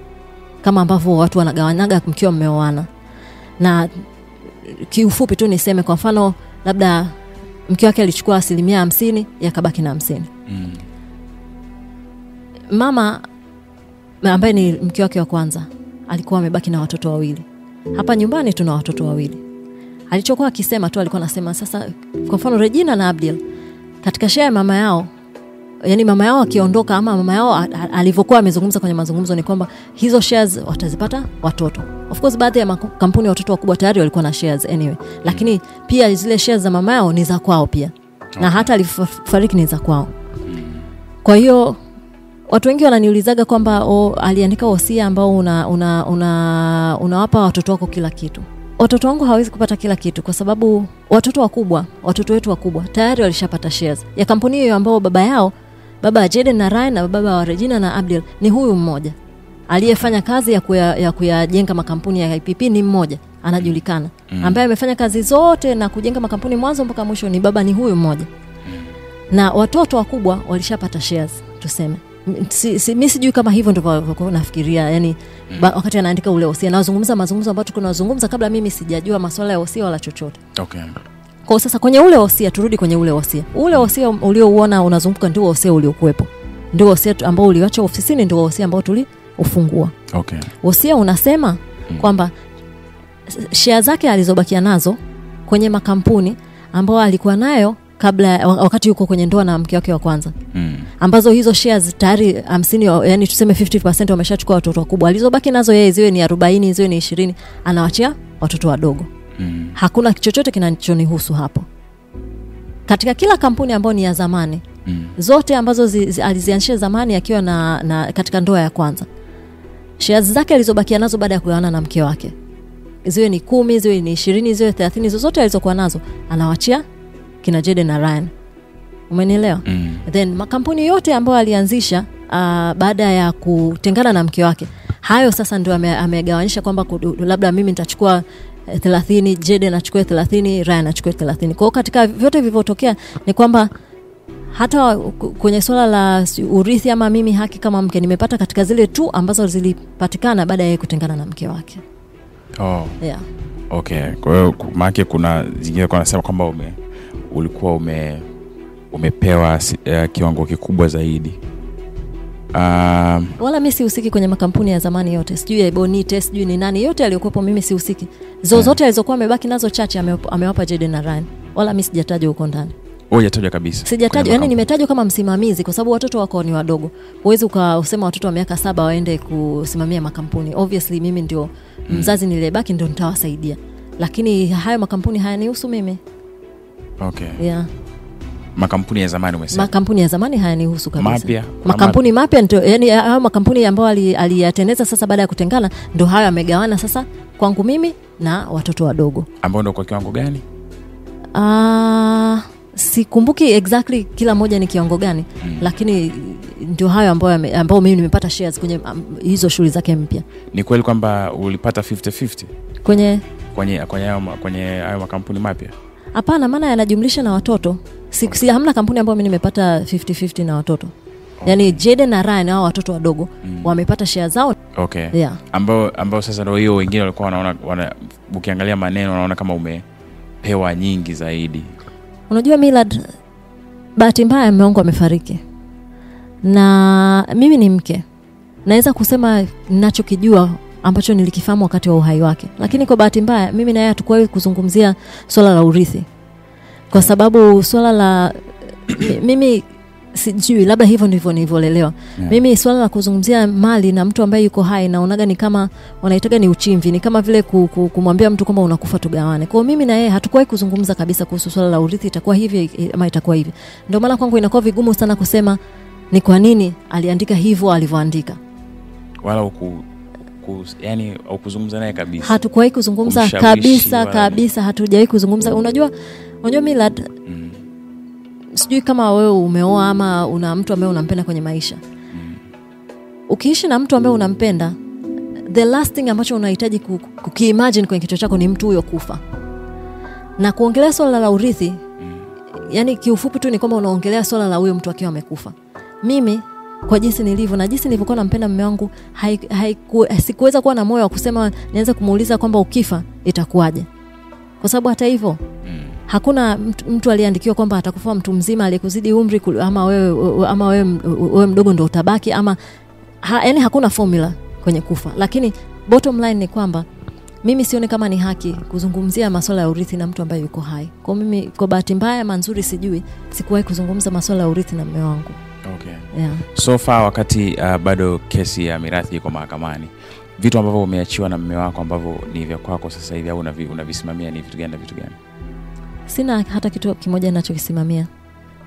Kama ambavyo watu wanagawanaga mkiwa mmeoana. Na kiufupi tu niseme kwa mfano labda mke wake alichukua asilimia hamsini yakabaki na hamsini. Mm. mama ambaye ni mke wake wa kwanza alikuwa amebaki na watoto wawili. Hapa nyumbani tuna watoto wawili. Alichokuwa akisema tu alikuwa anasema sasa kwa mfano regina na abdil katika shea ya mama yao yani mama yao akiondoka ama mama yao alivyokuwa amezungumza kwenye mazungumzo ni kwamba hizo shares watazipata watoto. Of course baadhi ya makampuni ya watoto wakubwa tayari walikuwa na shares anyway. Lakini pia zile shares za mama yao ni za kwao pia. Na hata alivyofariki ni za kwao. Kwa hiyo watu wengi wananiulizaga kwamba o, aliandika wosia ambao unawapa una, una, una watoto wako kila kitu. Watoto wangu hawawezi kupata kila kitu kwa sababu watoto wakubwa watoto wetu wakubwa tayari walishapata shares. Ya kampuni hiyo ambao baba yao baba ya Jaden na Ryan na baba wa Regina na Abdul ni huyu mmoja. Aliyefanya kazi ya kuya- ya kuyajenga makampuni ya IPP ni mmoja anajulikana. Ambaye amefanya kazi zote na kujenga makampuni mwanzo mpaka mwisho ni baba ni huyu mmoja. Na watoto wakubwa walishapata shares tuseme. Si, si, mi sijui kama hivyo ndivyo nafikiria yani ba, wakati anaandika ule wosia. Nawazungumza mazungumzo ambayo tuko nazungumza kabla mimi sijajua maswala ya wosia wala chochote. Okay. Kwa hiyo sasa kwenye ule wosia turudi kwenye ule wosia. Ule wosia uliouona unazunguka ndio wosia uliokuwepo. Ndio wosia ambao uliacha ofisini ndio wosia ambao tuliufungua. Okay. wosia unasema kwamba shea zake alizobakia nazo kwenye makampuni ambao alikuwa nayo kabla wa- wakati yuko kwenye ndoa na mke wake wa kwanza. Mm. ambazo hizo shares tayari hamsini yani tuseme 50 wameshachukua watoto wakubwa. Alizobaki nazo yeye ziwe ni arobaini ziwe ni ishirini anawachia watoto wadogo Mm. hakuna chochote kinachonihusu hapo katika kila kampuni ambayo ni ya zamani Mm. zote ambazo zi, zi, alizianzisha zamani akiwa na, na katika ndoa ya kwanza shares zake alizobakia nazo baada ya kugawana na mke wake ziwe ni kumi ziwe ni ishirini ziwe thelathini zozote alizokuwa nazo anawachia kina Jede na Ryan umenielewa Mm. then makampuni yote ambayo alianzisha uh, baada ya kutengana na mke wake hayo sasa ndio ame- kwamba labda mimi nitachukua thelathini jede nachukua thelathini ryan achukue thelathini kwao katika vyote vilivyotokea ni kwamba hata kwenye suala la urithi ama mimi haki kama mke nimepata katika zile tu ambazo zilipatikana baada ya yeye kutengana na mke wake Oh. yeah. Okay. Kwa hiyo maake kuna zingine kwa nasema kwamba ume ulikuwa ume umepewa eh, kiwango kikubwa zaidi um, wala mi sihusiki kwenye makampuni ya zamani yote. Sijui ya bonite sijui ni nani yote aliyokuwepo mimi sihusiki. Zozote alizokuwa amebaki nazo chache amewapa- Jaden na Ryan. Wala mi sijatajwa huko ndani. Hujatajwa kabisa sijatajwa yani nimetajwa kama msimamizi kwa sababu watoto wako ni wadogo. Huwezi ukasema watoto wa miaka saba waende kusimamia makampuni. Obviously mimi ndio mzazi niliyebaki ndio nitawasaidia. Lakini hayo makampuni hayanihusu mimi. Okay. yeah. Makampuni ya zamani umesema? Makampuni ya zamani hayanihusu kabisa. Mapya? makampuni mapya ndio yani hayo makampuni ambayo ali- aliyatengeneza sasa baada ya kutengana ndo hayo amegawana sasa kwangu mimi na watoto wadogo. Ambao ndo kwa kiwango gani? Ah, sikumbuki exactly kila moja ni kiwango gani mm. lakini ndio hayo ambayo, ambao mimi nimepata shares kwenye um, hizo shughuli zake mpya. Ni kweli kwamba ulipata 50-50 kwenye kwenye hayo makampuni mapya hapana maana yanajumlisha na watoto. Si, si hamna kampuni ambayo mi nimepata 50-50 na watoto. Yaani Jade na Ryan hao watoto wadogo mm. wamepata share zao. Okay. Yeah. ambao ambao sasa ndo hiyo wengine walikuwa wanaona wana, ukiangalia maneno wanaona kama umepewa nyingi zaidi. Unajua Millard bahati mbaya mume wangu amefariki. Na mimi ni mke. Naweza kusema ninachokijua ambacho nilikifahamu wakati wa uhai wake. Lakini kwa bahati mbaya mimi na yeye hatukuwahi kuzungumzia swala la urithi. Kwa sababu swala la mi- mimi sijui labda hivyo ndivyo nilivyolelewa. Yeah. mimi swala la kuzungumzia mali na mtu ambaye yuko hai naonaga ni kama wanaitaga ni uchimvi ni kama vile ku, ku, kumwambia mtu kwamba unakufa tugawane. Kwao mimi na yeye hatukuwahi kuzungumza kabisa kuhusu swala la urithi itakuwa hivi ama itakuwa hivi ndio maana kwangu inakuwa vigumu sana kusema ni kwa nini aliandika hivyo alivyoandika. Wala uku, ku, yani ukuzungumza naye kabisa. Hatukuwahi kuzungumza kabisa kabisa hatujawahi kuzungumza. Unajua unajua milad mm. sijui kama wewe umeoa ama una mtu ambaye unampenda kwenye maisha. Ukiishi na mtu ambaye unampenda the last thing ambacho unahitaji ku- kukiimagine kwenye kichwa chako ni mtu huyo kufa. Na kuongelea swala la urithi yani kiufupi tu ni kwamba unaongelea swala la huyo mtu akiwa amekufa. Mimi kwa jinsi nilivyo na jinsi nilivyokuwa nampenda mume wangu hai- sikuweza kuwa na moyo wa kusema niweze kumuuliza kwamba ukifa itakuwaje kwa sababu hata hivyo Mm. hakuna mtu, mtu aliyeandikiwa kwamba atakufa mtu mzima aliyekuzidi umri ama wewe, ama wewe, wewe mdogo ndo utabaki ama ha, yani hakuna formula kwenye kufa lakini bottom line ni kwamba mimi sioni kama ni haki kuzungumzia maswala ya urithi na mtu ambaye yuko hai kwa mimi kwa bahati mbaya manzuri sijui sikuwahi kuzungumza maswala ya urithi na mume wangu. Yeah. so far wakati uh, bado kesi ya mirathi iko mahakamani vitu ambavyo umeachiwa na mme wako ambavyo ni vya kwako sasa hivi au unavisimamia ni vitu gani na vitu gani? Sina hata kitu kimoja nachokisimamia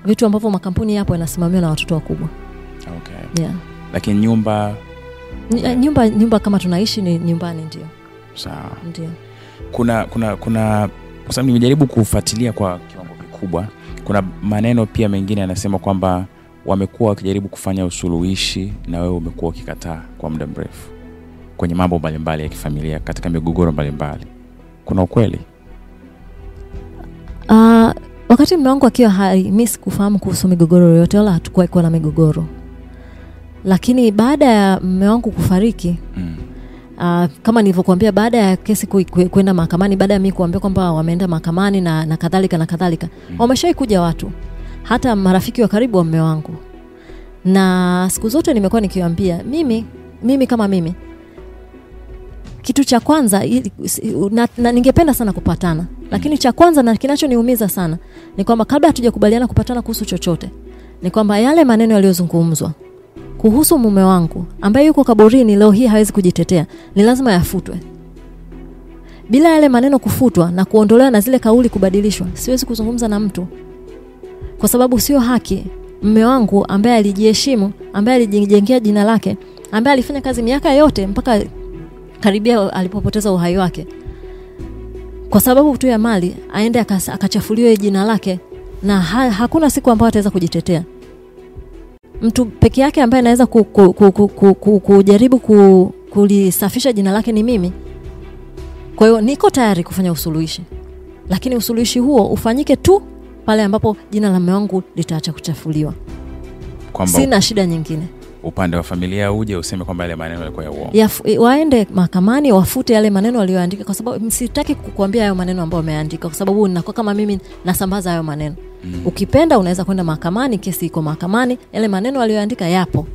vitu ambavyo makampuni yapo yanasimamiwa na watoto wakubwa. Okay. yeah. lakini nyumba? Ny- nyumba nyumba kama tunaishi ni nyumbani ndio. Sawa. Ndio. Kuna kuna kuna kwa sababu nimejaribu kufuatilia kwa kiwango kikubwa kuna maneno pia mengine yanasema kwamba wamekuwa wakijaribu kufanya usuluhishi na wewe umekuwa ukikataa kwa muda mrefu kwenye mambo mbalimbali ya kifamilia katika migogoro mbalimbali kuna ukweli Uh, wakati mume wangu akiwa hai mi sikufahamu kuhusu migogoro yoyote wala hatukuwahi kuwa na migogoro lakini baada ya mume wangu kufariki mm. uh, kama nilivyokuambia baada ya kesi ku- ku- kwenda mahakamani baada ya mi kuambia kwamba wameenda mahakamani na, na kadhalika na kadhalika mm. wameshawai kuja watu hata marafiki wa karibu wa mume wangu. Na siku zote nimekuwa nikiwambia mimi mimi kama mimi kitu cha kwanza na, na ningependa sana kupatana. Lakini cha kwanza na kinachoniumiza sana ni kwamba kabla hatujakubaliana kupatana kuhusu chochote ni kwamba yale maneno yaliyozungumzwa kuhusu mume wangu ambaye yuko kaburini leo hii hawezi kujitetea ni lazima yafutwe. Bila yale maneno kufutwa na kuondolewa na zile kauli kubadilishwa siwezi kuzungumza na mtu kwa sababu sio haki. Mme wangu ambaye alijiheshimu ambaye alijijengea jina lake ambaye alifanya kazi miaka yote mpaka karibia alipopoteza uhai wake. Kwa sababu tu ya mali aende akachafuliwe jina lake na ha, hakuna siku ambayo ataweza kujitetea. Mtu peke yake ambaye anaweza ku, ku, ku, ku, ku, ku, kujaribu ku, kulisafisha jina lake ni mimi. Kwa hiyo niko tayari kufanya usuluhishi. Lakini usuluhishi huo ufanyike tu pale ambapo jina la mume wangu litaacha kuchafuliwa. Kwamba sina shida nyingine. upande wa familia uje useme kwamba yale maneno yalikuwa ya uongo. Waende mahakamani wafute yale maneno waliyoandika kwa sababu sitaki kukuambia hayo maneno ambayo wameandika kwa sababu nakuwa kama mimi nasambaza hayo maneno. Mm. ukipenda unaweza kwenda mahakamani kesi iko mahakamani yale maneno waliyoandika yapo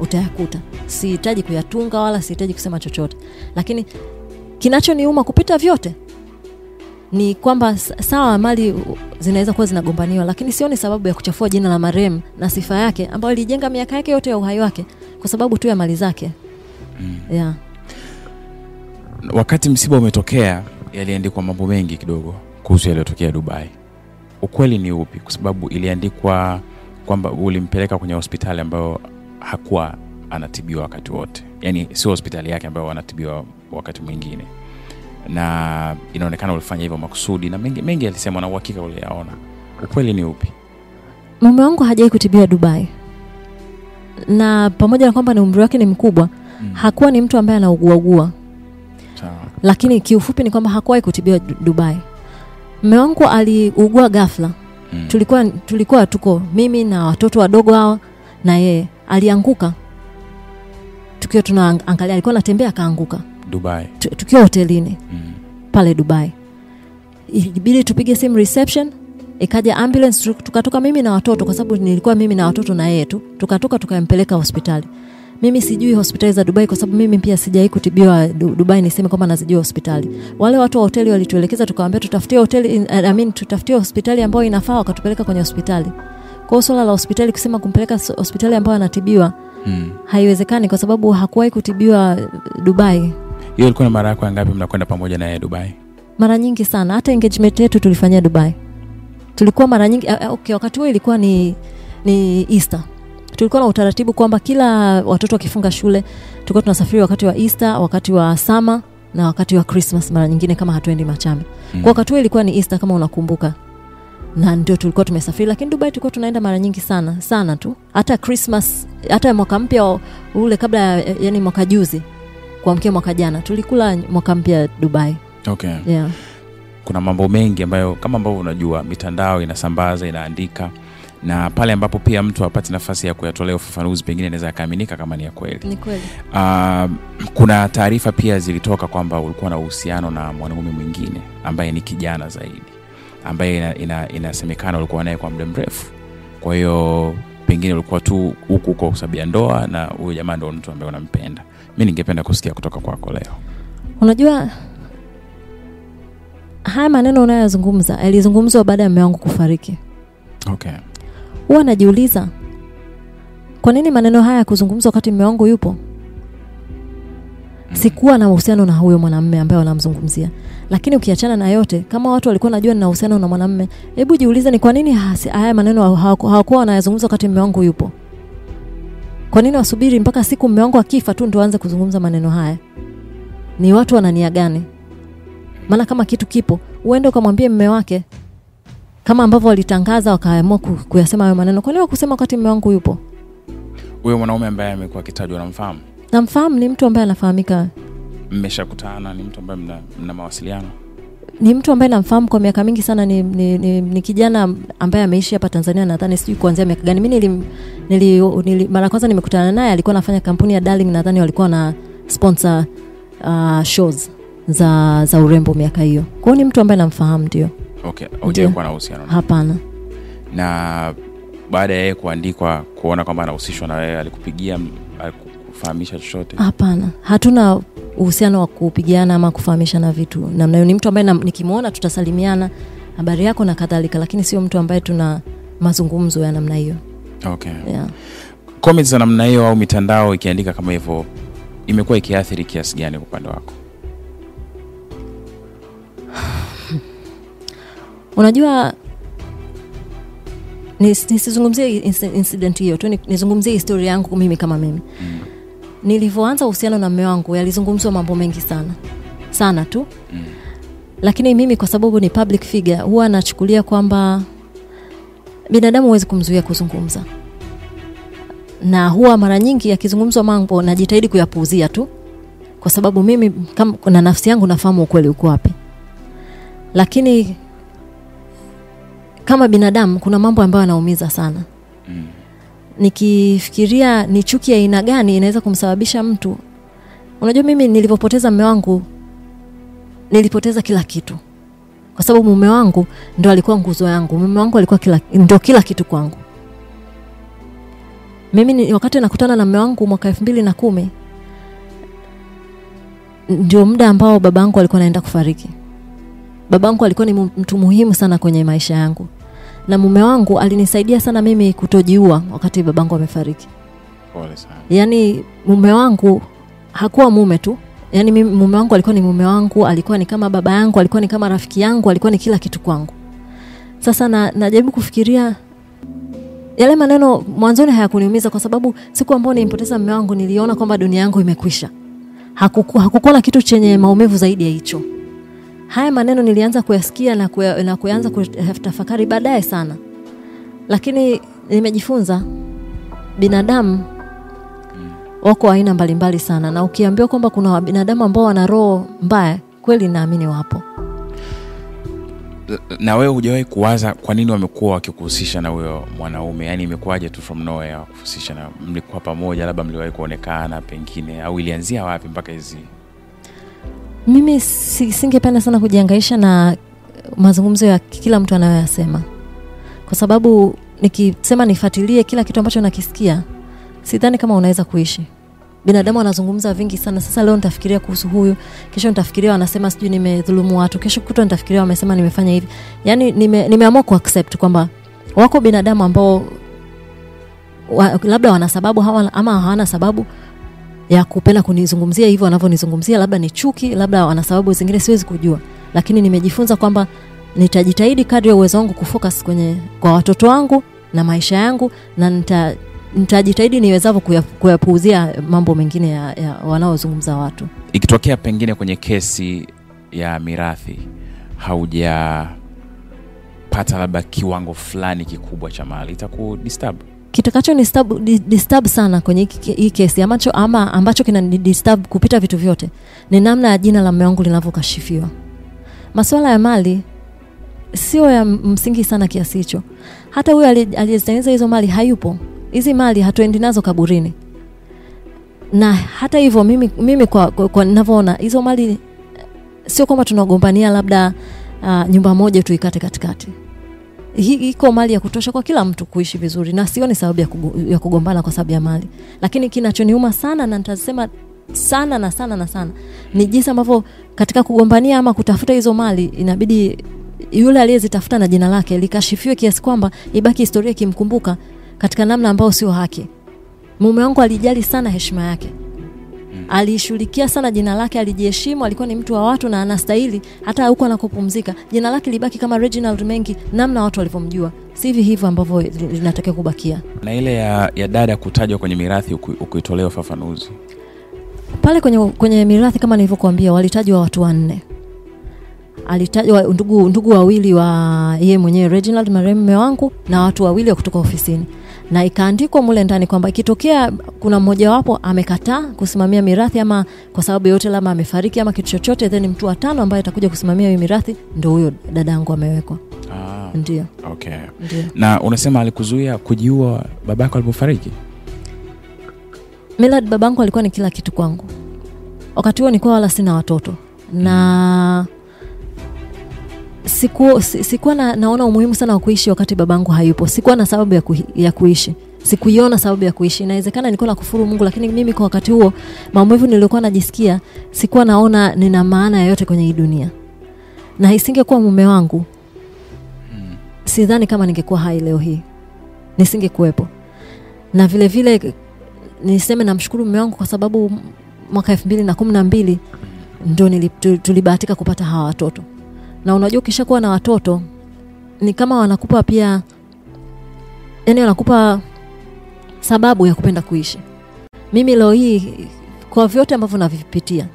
utayakuta. Sihitaji kuyatunga wala sihitaji kusema chochote. Lakini kinachoniuma kupita vyote ni kwamba sawa mali zinaweza kuwa zinagombaniwa lakini sioni sababu ya kuchafua jina la marehemu na sifa yake ambayo ilijenga miaka yake yote ya uhai wake kwa sababu tu ya mali zake. Mm. yeah. wakati msiba umetokea yaliandikwa mambo mengi kidogo kuhusu yaliyotokea dubai. Ukweli ni upi? Kwa sababu iliandikwa kwamba ulimpeleka kwenye hospitali ambayo hakuwa anatibiwa wakati wote. Yaani sio hospitali yake ambayo anatibiwa wakati mwingine na inaonekana ulifanya hivyo makusudi na mengi, mengi alisema na uhakika uliyaona. Ukweli ni upi? Mume wangu hajawai kutibiwa dubai. Na pamoja na kwamba ni umri wake ni mkubwa Mm. hakuwa ni mtu ambaye anauguaugua lakini kiufupi ni kwamba hakuwahi kutibiwa dubai. Mme wangu aliugua gafla mm. tulikuwa tulikuwa tuko mimi na watoto wadogo hawa na yeye. Alianguka. Tukiwa tunaangalia alikuwa anatembea akaanguka dubai. Tukiwa hotelini. Mm. pale dubai. Ilibidi tupige simu reception ikaja ambulance tukatoka mimi na watoto kwa sababu nilikuwa mimi na watoto na yeye tu. Tukatoka tukampeleka hospitali. Mimi sijui hospitali za dubai kwa sababu mimi pia sijawai kutibiwa dubai niseme kwamba nazijua hospitali. Wale watu wa hoteli walituelekeza tukawambia tutafutie hoteli I mean, tutafutie hospitali ambayo inafaa wakatupeleka kwenye hospitali. Kwao swala la hospitali kusema kumpeleka hospitali ambayo anatibiwa hmm, haiwezekani kwa sababu hakuwahi kutibiwa dubai hiyo ilikuwa mara yako ya ngapi mnakwenda pamoja naye dubai? Mara nyingi sana. Hata engagement yetu tulifanyia dubai. Tulikuwa mara nyingi uh, okay, wakati huo ilikuwa ni, ni easter. Tulikuwa na utaratibu kwamba kila watoto wakifunga shule tulikuwa tunasafiri wakati wa easter wakati wa sama na wakati wa christmas mara nyingine kama hatuendi machame. Mm. kwa wakati huo ilikuwa ni easter kama unakumbuka. Na ndio tulikuwa tumesafiri lakini dubai tulikuwa tunaenda mara nyingi sana sana tu. Hata christmas hata mwaka mpya ule kabla yani mwaka juzi kuamkia mwaka jana. Tulikula mwaka mpya dubai. Okay. Yeah. kuna mambo mengi ambayo kama ambavyo unajua mitandao inasambaza inaandika na pale ambapo pia mtu apati nafasi ya kuyatolea ufafanuzi pengine inaweza akaaminika kama ni ya kweli. Ni kweli. Uh, kuna taarifa pia zilitoka kwamba ulikuwa na uhusiano na mwanaume mwingine ambaye ni kijana zaidi ambaye ina, ina, inasemekana ulikuwa naye kwa muda mrefu. Kwa hiyo pengine ulikuwa tu huku huko kwa sababu ya ndoa na huyo jamaa ndo mtu ambaye unampenda. Mi ningependa kusikia kutoka kwako leo. Unajua haya maneno unayoyazungumza yalizungumzwa baada ya mme wangu kufariki. Okay. huwa najiuliza kwa nini maneno haya yakuzungumzwa wakati mme wangu yupo? Sikuwa na uhusiano na huyo mwanamme ambaye wanamzungumzia lakini ukiachana na yote kama watu walikuwa najua nina uhusiano na mwanamme hebu jiulize ni kwa nini haya maneno hawaku- hawakuwa wanayazungumza wakati mme wangu yupo? Kwa nini wasubiri mpaka siku mme wangu akifa tu ndo waanze kuzungumza maneno haya? Ni watu wana nia gani? Maana kama kitu kipo uende ukamwambie mme wake kama ambavyo walitangaza wakaamua kuyasema hayo maneno. Kwa nini wakusema wakati mme wangu yupo? Huyo mwanaume ambaye amekuwa akitajwa namfahamu namfahamu ni mtu ambaye anafahamika mmeshakutana ni mtu ambaye mna, mna mawasiliano? Ni mtu ambaye namfahamu kwa miaka mingi sana ni, ni, ni, ni kijana ambaye ameishi hapa tanzania nadhani sijui kuanzia miaka gani. Mi nili, nili, nili, mara ya kwanza nimekutana naye alikuwa anafanya kampuni ya darling nadhani walikuwa na sponsor uh, shows za za urembo miaka hiyo. Kwao ni mtu ambaye namfahamu ndio. Okay na uhusiano hapana. Na baada ya yeye kuandikwa kuona kwamba anahusishwa na wewe alikupigia alikufahamisha chochote hapana hatuna uhusiano wa kupigana ama kufahamishana vitu namna hiyo ni mtu ambaye nikimwona tutasalimiana habari yako na kadhalika lakini sio mtu ambaye tuna mazungumzo ya namna hiyo okay. yeah. comments za namna hiyo au mitandao ikiandika kama hivyo imekuwa ikiathiri kiasi gani kwa upande wako unajua nisizungumzie inci- incident hiyo tu nizungumzie historia yangu mimi kama mimi mm. Nilivyoanza uhusiano na mme wangu yalizungumzwa mambo mengi sana. Sana tu. Mm. lakini mimi kwa sababu ni public figure huwa nachukulia kwamba binadamu huwezi kumzuia kuzungumza. Na huwa mara nyingi yakizungumzwa mambo najitahidi kuyapuuzia tu. Kwa sababu mimi kama na nafsi yangu nafahamu ukweli uko wapi. Lakini kama binadamu kuna mambo ambayo yanaumiza sana. Mm. Nikifikiria ni chuki ya aina gani inaweza kumsababisha mtu. Unajua mimi nilivyopoteza mme wangu nilipoteza kila kitu. Kwa sababu mume wangu ndo alikuwa nguzo yangu. Mume wangu alikuwa kila, ndo kila kitu kwangu. Mimi wakati nakutana na mme wangu mwaka elfu mbili na kumi ndio muda ambao baba yangu alikuwa anaenda kufariki. Baba yangu alikuwa ni mtu muhimu sana kwenye maisha yangu na mume wangu alinisaidia sana mimi kutojiua wakati babangu amefariki. Pole sana. Yaani mume wangu hakuwa mume tu. Yaani mimi mume wangu alikuwa ni mume wangu alikuwa ni kama baba yangu alikuwa ni kama rafiki yangu alikuwa ni kila kitu kwangu. Sasa na, najaribu kufikiria yale maneno mwanzoni hayakuniumiza kwa sababu siku ambayo nilimpoteza mume wangu niliona kwamba dunia yangu imekwisha. Hakuku, hakukuwa na kitu chenye maumivu zaidi ya hicho haya maneno nilianza kuyasikia na, kuya, na kuanza kutafakari baadaye sana. Lakini nimejifunza binadamu wako aina mbalimbali sana. Na ukiambiwa kwamba kuna binadamu ambao wana roho mbaya kweli naamini wapo. Na wewe hujawahi kuwaza kwa nini wamekuwa wakikuhusisha na huyo mwanaume? Yaani imekuwaje tu from nowhere wakuhusisha na mlikuwa pamoja labda mliwahi kuonekana pengine? Au ilianzia wapi mpaka hizi mimi singependa sana kujiangaisha na mazungumzo ya kila mtu anayoyasema. Kwa sababu nikisema nifuatilie kila kitu ambacho nakisikia sidhani kama unaweza kuishi. Binadamu anazungumza vingi sana. Sasa leo nitafikiria kuhusu huyu kesho nitafikiria wanasema sijui nimedhulumu watu kesho kutwa nitafikiria wamesema nimefanya hivi. Yaani nime, nimeamua kuaccept kwamba wako binadamu ambao wa, labda wana sababu ama hawana sababu ya kupenda kunizungumzia hivyo wanavyonizungumzia labda ni chuki labda wana sababu zingine siwezi kujua. Lakini nimejifunza kwamba nitajitahidi kadri ya uwezo wangu kufocus kwenye kwa watoto wangu na maisha yangu na nita nitajitahidi niwezavyo kuyapuuzia mambo mengine ya, ya wanaozungumza watu. Ikitokea pengine kwenye kesi ya mirathi haujapata labda kiwango fulani kikubwa cha mali itakudisturb kitakacho disturb, disturb sana kwenye hii kesi ambacho, ama ambacho kina disturb kupita vitu vyote ni namna ya jina la mume wangu linavyokashifiwa. Masuala ya mali sio ya msingi sana kiasi hicho. Hata huyo ali- aliyezitengeneza hizo mali hayupo. Hizi mali hatuendi nazo kaburini. Na hata hivyo mimi, mimi kwa, kwa, kwa ninavyoona hizo mali sio kwamba tunagombania labda uh, nyumba moja tuikate katikati iko mali ya kutosha kwa kila mtu kuishi vizuri na sioni sababu ya, kugo, ya kugombana kwa sababu ya mali. Lakini kinachoniuma sana na nitasema sana na sana na sana ni jinsi ambavyo katika kugombania ama kutafuta hizo mali inabidi yule aliyezitafuta na jina lake likashifiwe kiasi kwamba ibaki historia ikimkumbuka katika namna ambayo sio haki. Mume wangu alijali sana heshima yake alishughulikia sana jina lake alijiheshimu alikuwa ni mtu wa watu na anastahili hata huko anakopumzika. Jina lake libaki kama reginald mengi namna watu walivyomjua. Sivi hivyo ambavyo linatakiwa kubakia. Na ile ya, ya dada kutajwa kwenye mirathi uku- ukuitolea ufafanuzi. Pale kwenye, kwenye mirathi kama nilivyokuambia walitajwa watu wanne. Alitajwa ndugu, ndugu wawili wa yeye mwenyewe reginald marehemu mme wangu na watu wawili wa kutoka ofisini na ikaandikwa mule ndani kwamba ikitokea kuna mmojawapo amekataa kusimamia mirathi ama kwa sababu yote labda amefariki ama kitu chochote then mtu watano ambaye atakuja kusimamia hiyo mirathi ndo huyo dada yangu amewekwa. Ah, ndio. okay. ndio. Na unasema alikuzuia kujiua babako alipofariki? Millard babangu alikuwa ni kila kitu kwangu. Wakati huo nilikuwa wala sina watoto. Na siku, si- sikuwa na, naona umuhimu sana wa kuishi wakati babangu hayupo. Sikuwa na sababu ya, ku, ya kuishi, sikuiona sababu ya kuishi. Inawezekana nilikuwa nakufuru Mungu, lakini mimi kwa wakati huo maumivu niliokuwa najisikia, sikuwa naona nina maana yoyote kwenye hii dunia, na isingekuwa mume wangu, sidhani kama ningekuwa hai leo hii, nisingekuwepo. Na vile vile niseme namshukuru mume wangu kwa sababu mwaka elfu mbili na kumi na mbili ndo tulibahatika kupata hawa watoto na unajua ukishakuwa na watoto ni kama wanakupa pia yani wanakupa sababu ya kupenda kuishi. Mimi leo hii kwa vyote ambavyo navipitia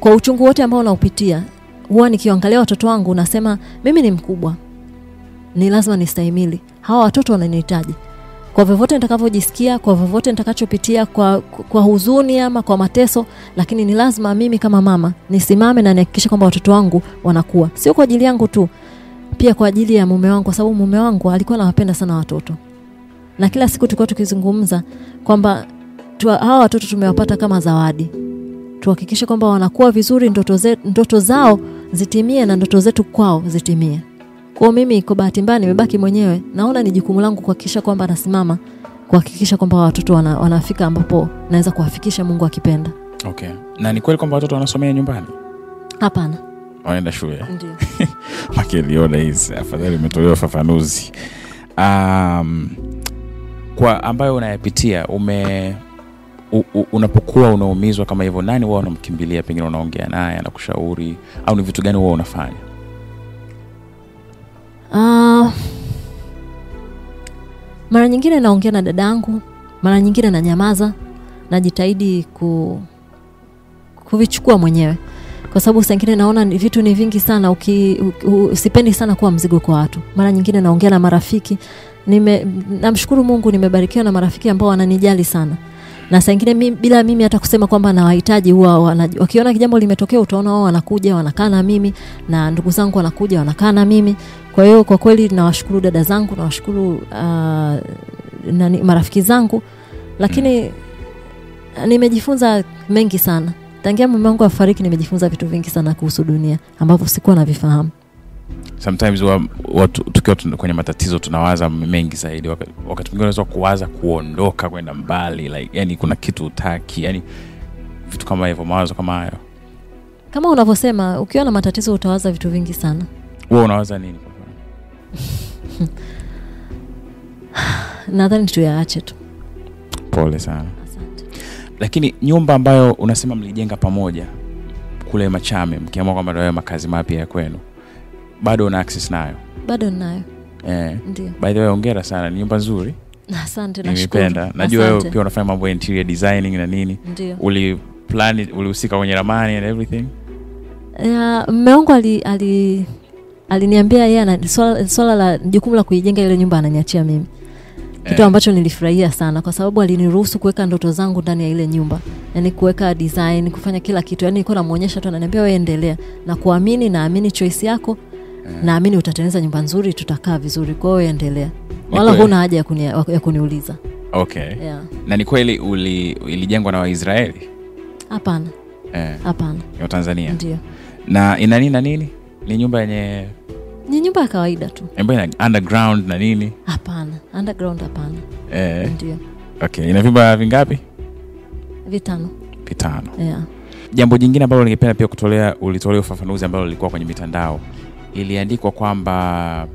kwa uchungu wote ambao naupitia huwa nikiangalia watoto wangu nasema mimi ni mkubwa. Ni lazima nistahimili. Hawa watoto wananihitaji kwa vyovyote nitakavyojisikia kwa vyovyote nitakachopitia kwa, kwa huzuni ama kwa mateso lakini ni lazima mimi kama mama nisimame na nihakikishe kwamba watoto wangu wanakuwa. Sio kwa ajili yangu tu pia kwa ajili ya mume wangu kwa sababu mume wangu alikuwa anawapenda sana watoto. Na kila siku tulikuwa tukizungumza kwamba hawa watoto tumewapata kama zawadi. Tuhakikishe kwamba wanakuwa vizuri ndoto, ze, ndoto zao zitimie na ndoto zetu kwao zitimie kwao mimi kwa bahati mbaya nimebaki mwenyewe. Naona ni jukumu langu kuhakikisha kwamba nasimama kuhakikisha kwamba watoto wana, wanafika ambapo naweza kuwafikisha mungu akipenda. Okay. Na ni kweli kwamba watoto wanasomea nyumbani? Hapana. Wanaenda shule? Ndio. Makiliona hizi afadhali umetolewa ufafanuzi. Um, kwa ambayo unayapitia ume u, u, unapokuwa unaumizwa kama hivyo nani huwa unamkimbilia? Pengine unaongea naye anakushauri au ni vitu gani huwa unafanya Ah, mara nyingine naongea na dada yangu mara nyingine nanyamaza najitahidi ku, kuvichukua mwenyewe. Kwa sababu saa naona vitu ni vingi sana uki, u, sipendi sana kuwa mzigo kwa watu. Mara nyingine naongea na marafiki nime namshukuru mungu nimebarikiwa na marafiki ambao wananijali sana. Na saa mi, bila mimi hata kusema kwamba nawahitaji huwa wakiona jambo limetokea utaona wao wanakuja wanakaa na mimi na ndugu zangu wanakuja wanakaa na mimi kwa hiyo kwa kweli nawashukuru dada zangu nawashukuru uh, nani, marafiki zangu lakini nimejifunza mengi sana. Tangia mume wangu afariki nimejifunza vitu vingi sana kuhusu dunia ambavyo sikuwa navifahamu. Sometimes wa, wa, tukiwa kwenye matatizo tunawaza mengi zaidi. Wakati, mwingine unaweza kuwaza kuondoka kwenda mbali like, yani kuna kitu utaki yani vitu kama hivyo mawazo kama hayo. Kama unavyosema ukiwa na matatizo utawaza vitu vingi sana. Huwa unawaza nini? nadhani tuyaache tu. Pole sana. Asante. Lakini nyumba ambayo unasema mlijenga pamoja kule machame mkiamua kwamba ndio makazi mapya ya kwenu bado una access nayo? Bado nayo eh. ndio. By the way ongera sana ni nyumba nzuri. Asante nimependa najua wewe pia unafanya mambo ya interior designing na nini. Ndio. Uli plan ulihusika kwenye ramani and everything? Mme wangu ali, ali aliniambia yeye ana- swala, swala la jukumu la kuijenga ile nyumba ananiachia mimi. Kitu Eh. ambacho nilifurahia sana kwa sababu aliniruhusu kuweka ndoto zangu ndani ya ile nyumba. Yani kuweka design kufanya kila kitu. Yani nilikuwa namuonyesha tu ananiambia wewe endelea. Na kuamini naamini choice yako naamini utatengeneza nyumba nzuri tutakaa vizuri. Kwa hiyo endelea. Wala huna haja ya, kuni, ya kuniuliza. Okay. Yeah. na ni kweli uli ilijengwa na waisraeli? Hapana. Eh, hapana. Eh. tanzania ndio. Na ina nini na nini? Ni nyumba yenye ni nyumba ya kawaida tu. Ambayo underground na nini? Hapana. Underground hapana. Eh, ndio. Okay. Ina vyumba vingapi? Vitano. Vitano. Yeah. jambo jingine ambalo ningependa pia kutolea ulitolea ufafanuzi ambalo lilikuwa kwenye mitandao. Iliandikwa kwamba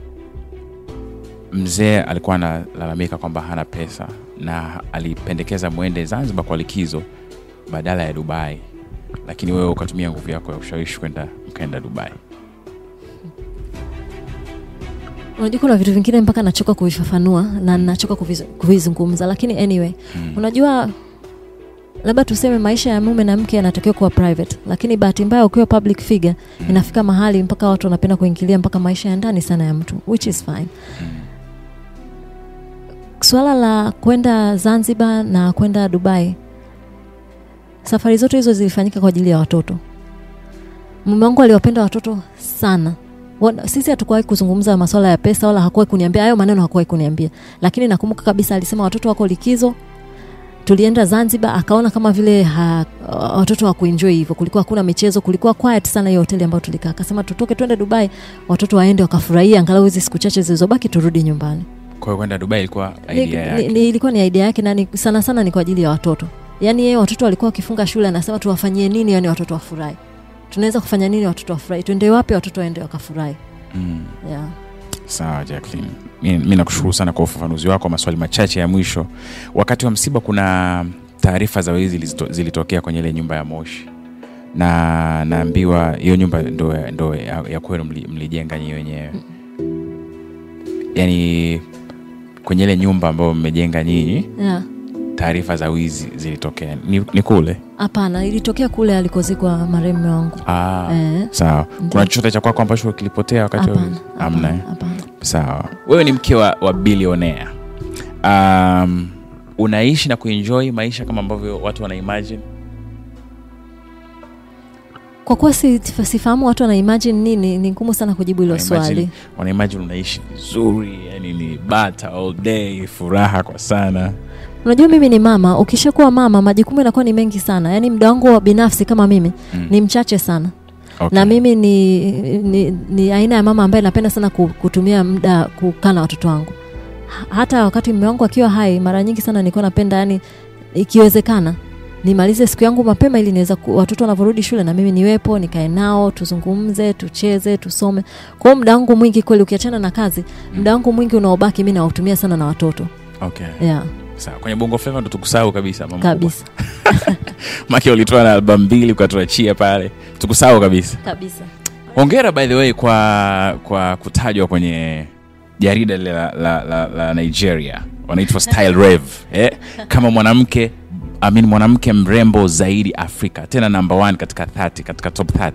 mzee alikuwa analalamika kwamba hana pesa na alipendekeza mwende zanzibar kwa likizo badala ya dubai. Lakini wewe ukatumia nguvu yako ya ushawishi kwenda mkaenda dubai unajua kuna vitu vingine mpaka nachoka kuvifafanua na nachoka kuvizungumza lakini anyway mm. unajua labda tuseme maisha ya mume na mke yanatakiwa kuwa private lakini bahati mbaya ukiwa public figure Mm. inafika mahali mpaka watu wanapenda kuingilia mpaka maisha ya ndani sana ya mtu which is fine Mm. swala la kwenda zanzibar na kwenda dubai safari zote hizo zilifanyika kwa ajili ya watoto mume wangu aliwapenda watoto sana sisi hatukuwahi kuzungumza maswala ya pesa wala hakuwahi kuniambia hayo maneno hakuwahi kuniambia. Lakini nakumbuka kabisa alisema watoto wako likizo. Tulienda zanzibar akaona kama vile ha, watoto hawakuenjoy hivyo. Kulikuwa hakuna michezo kulikuwa quiet sana hiyo hoteli ambayo tulikaa. Akasema tutoke twende dubai. Watoto waende wakafurahia angalau hizi siku chache zilizobaki turudi nyumbani. Kwa hiyo kwenda dubai ilikuwa idea ni, yake. ni, ilikuwa ni idea yake na ni, sana sana ni kwa ajili ya watoto. Yaani yeye watoto walikuwa wakifunga shule anasema tuwafanyie nini yani watoto wafurahi tunaweza kufanya nini watoto wafurahi? Tuende wapi watoto waende wakafurahi? Mm. yeah. sawa jacklin mi, nakushukuru sana kwa ufafanuzi wako maswali machache ya mwisho. Wakati wa msiba kuna taarifa za wezi zilito- zilitokea kwenye ile nyumba ya moshi. Na naambiwa hiyo nyumba ndo, ndo ya, ya kwenu mli- mlijenga nyi wenyewe. Yaani kwenye ile nyumba ambayo mmejenga nyinyi Yeah. Taarifa za wizi zilitokea. Ni, ni kule? Hapana ilitokea kule alikozikwa marehemu wangu ah, eh, sawa. Kuna chochote cha kwako ambacho kilipotea wakati amna eh? sawa. Wewe ni mke wa, wa bilionea. Um, unaishi na kuenjoy maisha kama ambavyo watu wanaimajin kwa kuwa sifahamu watu wana imagine nini ni ngumu sana kujibu hilo swali. imagine- unaishi vizuri yani ni bata all day furaha kwa sana unajua mimi ni mama ukishakuwa mama majukumu yanakuwa ni mengi sana. Yaani muda wangu wa binafsi kama mimi Mm. ni mchache sana. Okay. na mimi ni, ni, ni aina ya mama ambaye napenda sana ku- kutumia muda kukaa na watoto wangu. Hata wakati mume wangu akiwa hai mara nyingi sana nilikuwa napenda yani ikiwezekana nimalize siku yangu mapema ili niweza watoto wanavyorudi shule na mimi niwepo nikae nao tuzungumze tucheze tusome. Kwa hiyo muda wangu mwingi kweli ukiachana na kazi muda wangu mwingi unaobaki mi nautumia sana na watoto. Okay. yeah, sawa kwenye bongo flava ndo tukusahau kabisa mambo. Kabisa. Make ulitoa na albamu mbili ukatuachia pale. Tukusahau kabisa. Kabisa. Hongera by the way kwa kwa kutajwa kwenye jarida lile la, la, la, la nigeria. Wanaitwa style rev eh? kama mwanamke amin mwanamke mrembo zaidi afrika. Tena number one katika 30 katika top 30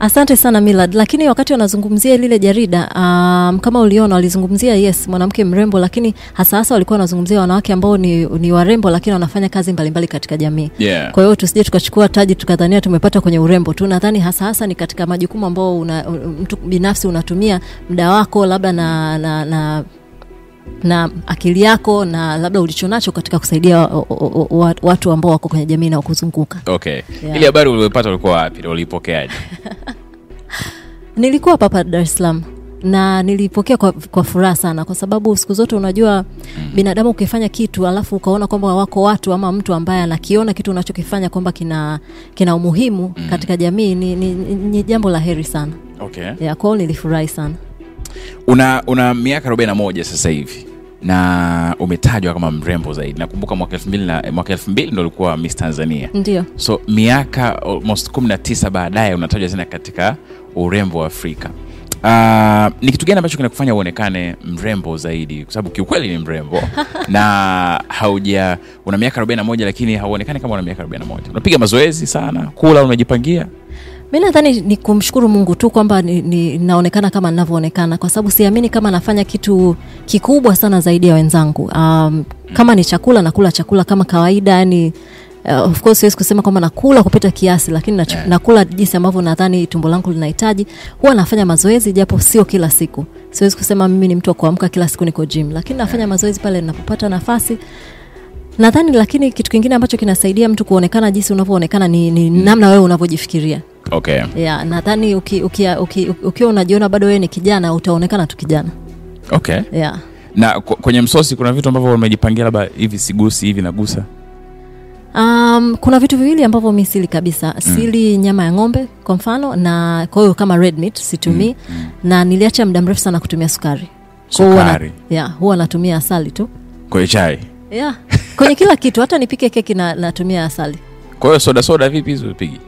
asante sana milad. Lakini wakati wanazungumzia lile jarida um, kama uliona walizungumzia yes mwanamke mrembo lakini hasa hasa walikuwa wanazungumzia wanawake ambao ni, ni warembo lakini wanafanya kazi mbalimbali katika jamii. Yeah. kwa hiyo tusije tukachukua taji tukadhania tumepata kwenye urembo tu. Nadhani hasa hasa ni katika majukumu ambao una, mtu binafsi unatumia muda wako labda na, na, na na akili yako na labda ulichonacho katika kusaidia o- o- o- watu ambao wako kwenye jamii na kuzunguka. Okay. Yeah. ili habari uliopata ulikuwa wapi na uliipokeaje nilikuwa hapa hapa dar es salaam na nilipokea kwa, kwa furaha sana kwa sababu siku zote unajua binadamu ukifanya kitu alafu ukaona kwamba wako watu ama mtu ambaye anakiona kitu unachokifanya kwamba kina, kina umuhimu katika jamii ni, ni, ni, ni jambo la heri sana. Okay. Yeah, kwao nilifurahi sana. Una una miaka 41 sasa hivi na umetajwa kama mrembo zaidi. Nakumbuka mwaka 2000 na mwaka 2000 ndo ulikuwa miss tanzania. Ndio. So miaka almost 19 baadaye unatajwa tena katika urembo wa afrika. Uh, ni kitu gani ambacho kinakufanya uonekane mrembo zaidi? Kwa sababu kiukweli ni mrembo. Na hauja una miaka 41 lakini hauonekani kama una miaka 41 unapiga mazoezi sana kula unajipangia mi nadhani ni kumshukuru mungu tu kwamba naonekana kama ninavyoonekana kwa sababu siamini kama nafanya kitu kikubwa sana zaidi ya wenzangu. Um, kama ni chakula nakula chakula kama kawaida yani Uh, of course siwezi kusema kwamba nakula kupita kiasi lakini nachu, Yeah. nakula jinsi ambavyo nadhani tumbo langu linahitaji. Huwa nafanya mazoezi japo sio kila siku. Siwezi kusema mimi ni mtu wa kuamka kila siku niko gym lakini nafanya mazoezi pale ninapopata nafasi nadhani lakini kitu kingine ambacho kinasaidia mtu kuonekana jinsi unavyoonekana ni, ni namna wewe unavyojifikiria. Okay. Yeah, nadhani ukiwa uki, uki, uki, uki unajiona bado wewe ni kijana utaonekana tu kijana. Okay. Yeah. na kwenye msosi kuna vitu ambavyo umejipangia labda hivi sigusi hivi nagusa? Um, kuna vitu viwili ambavyo mi sili kabisa. Sili nyama ya ng'ombe kwa mfano na kwa hiyo kama red meat situmii. Na niliacha muda mrefu sana kutumia sukari. Kwa huwa na- Sukari. yeah, huwa natumia asali tu. Kwenye chai yeah. kwenye kila kitu hata nipike keki na natumia asali. Kwa hiyo soda soda vipi hizo pigi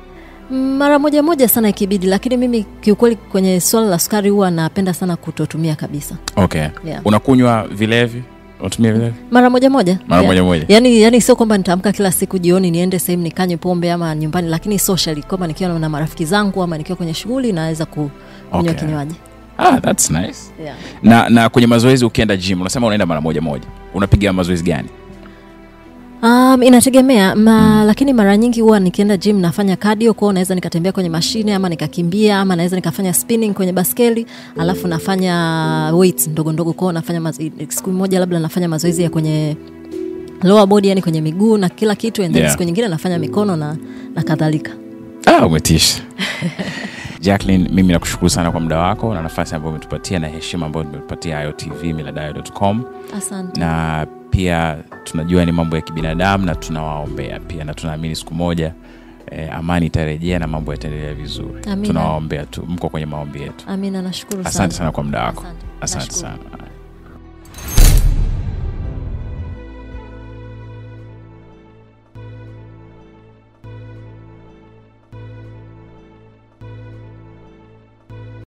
mara moja moja sana ikibidi lakini mimi kiukweli kwenye swala la sukari huwa napenda sana kutotumia kabisa. Okay. Yeah. unakunywa vilevi? Unatumia vilevi? Mara moja moja. Mara moja moja. yani, yani sio kwamba nitaamka kila siku jioni niende sehemu nikanywe pombe ama nyumbani lakini socially kwamba nikiwa na marafiki zangu ama nikiwa kwenye shughuli naweza ku- kunywa Okay. kinywaji ah, that's nice. Yeah. na na kwenye mazoezi ukienda gym unasema unaenda mara moja moja. Unapiga mazoezi gani? Um, inategemea ma, lakini mara nyingi huwa nikienda gym nafanya cardio kwao naweza nikatembea kwenye mashine ama nikakimbia ama naweza nikafanya spinning kwenye baskeli alafu nafanya weights ndogo ndogo kwao nafanya siku moja labda nafanya mazoezi ya kwenye lower body yani kwenye miguu na kila kitu and then Yeah. siku nyingine nafanya mikono na, na kadhalika. Ah, umetisha jacklin mimi nakushukuru sana kwa muda wako na nafasi ambayo umetupatia na heshima ambayo umetupatia iotv miladayo.com asante. Na pia tunajua ni mambo ya kibinadamu na tunawaombea pia na tunaamini siku moja eh, amani itarejea na mambo yataendelea vizuri. Tunawaombea tu. Mko kwenye maombi yetu. Amina nashukuru asante sana. kwa muda wako. Asante. asante sana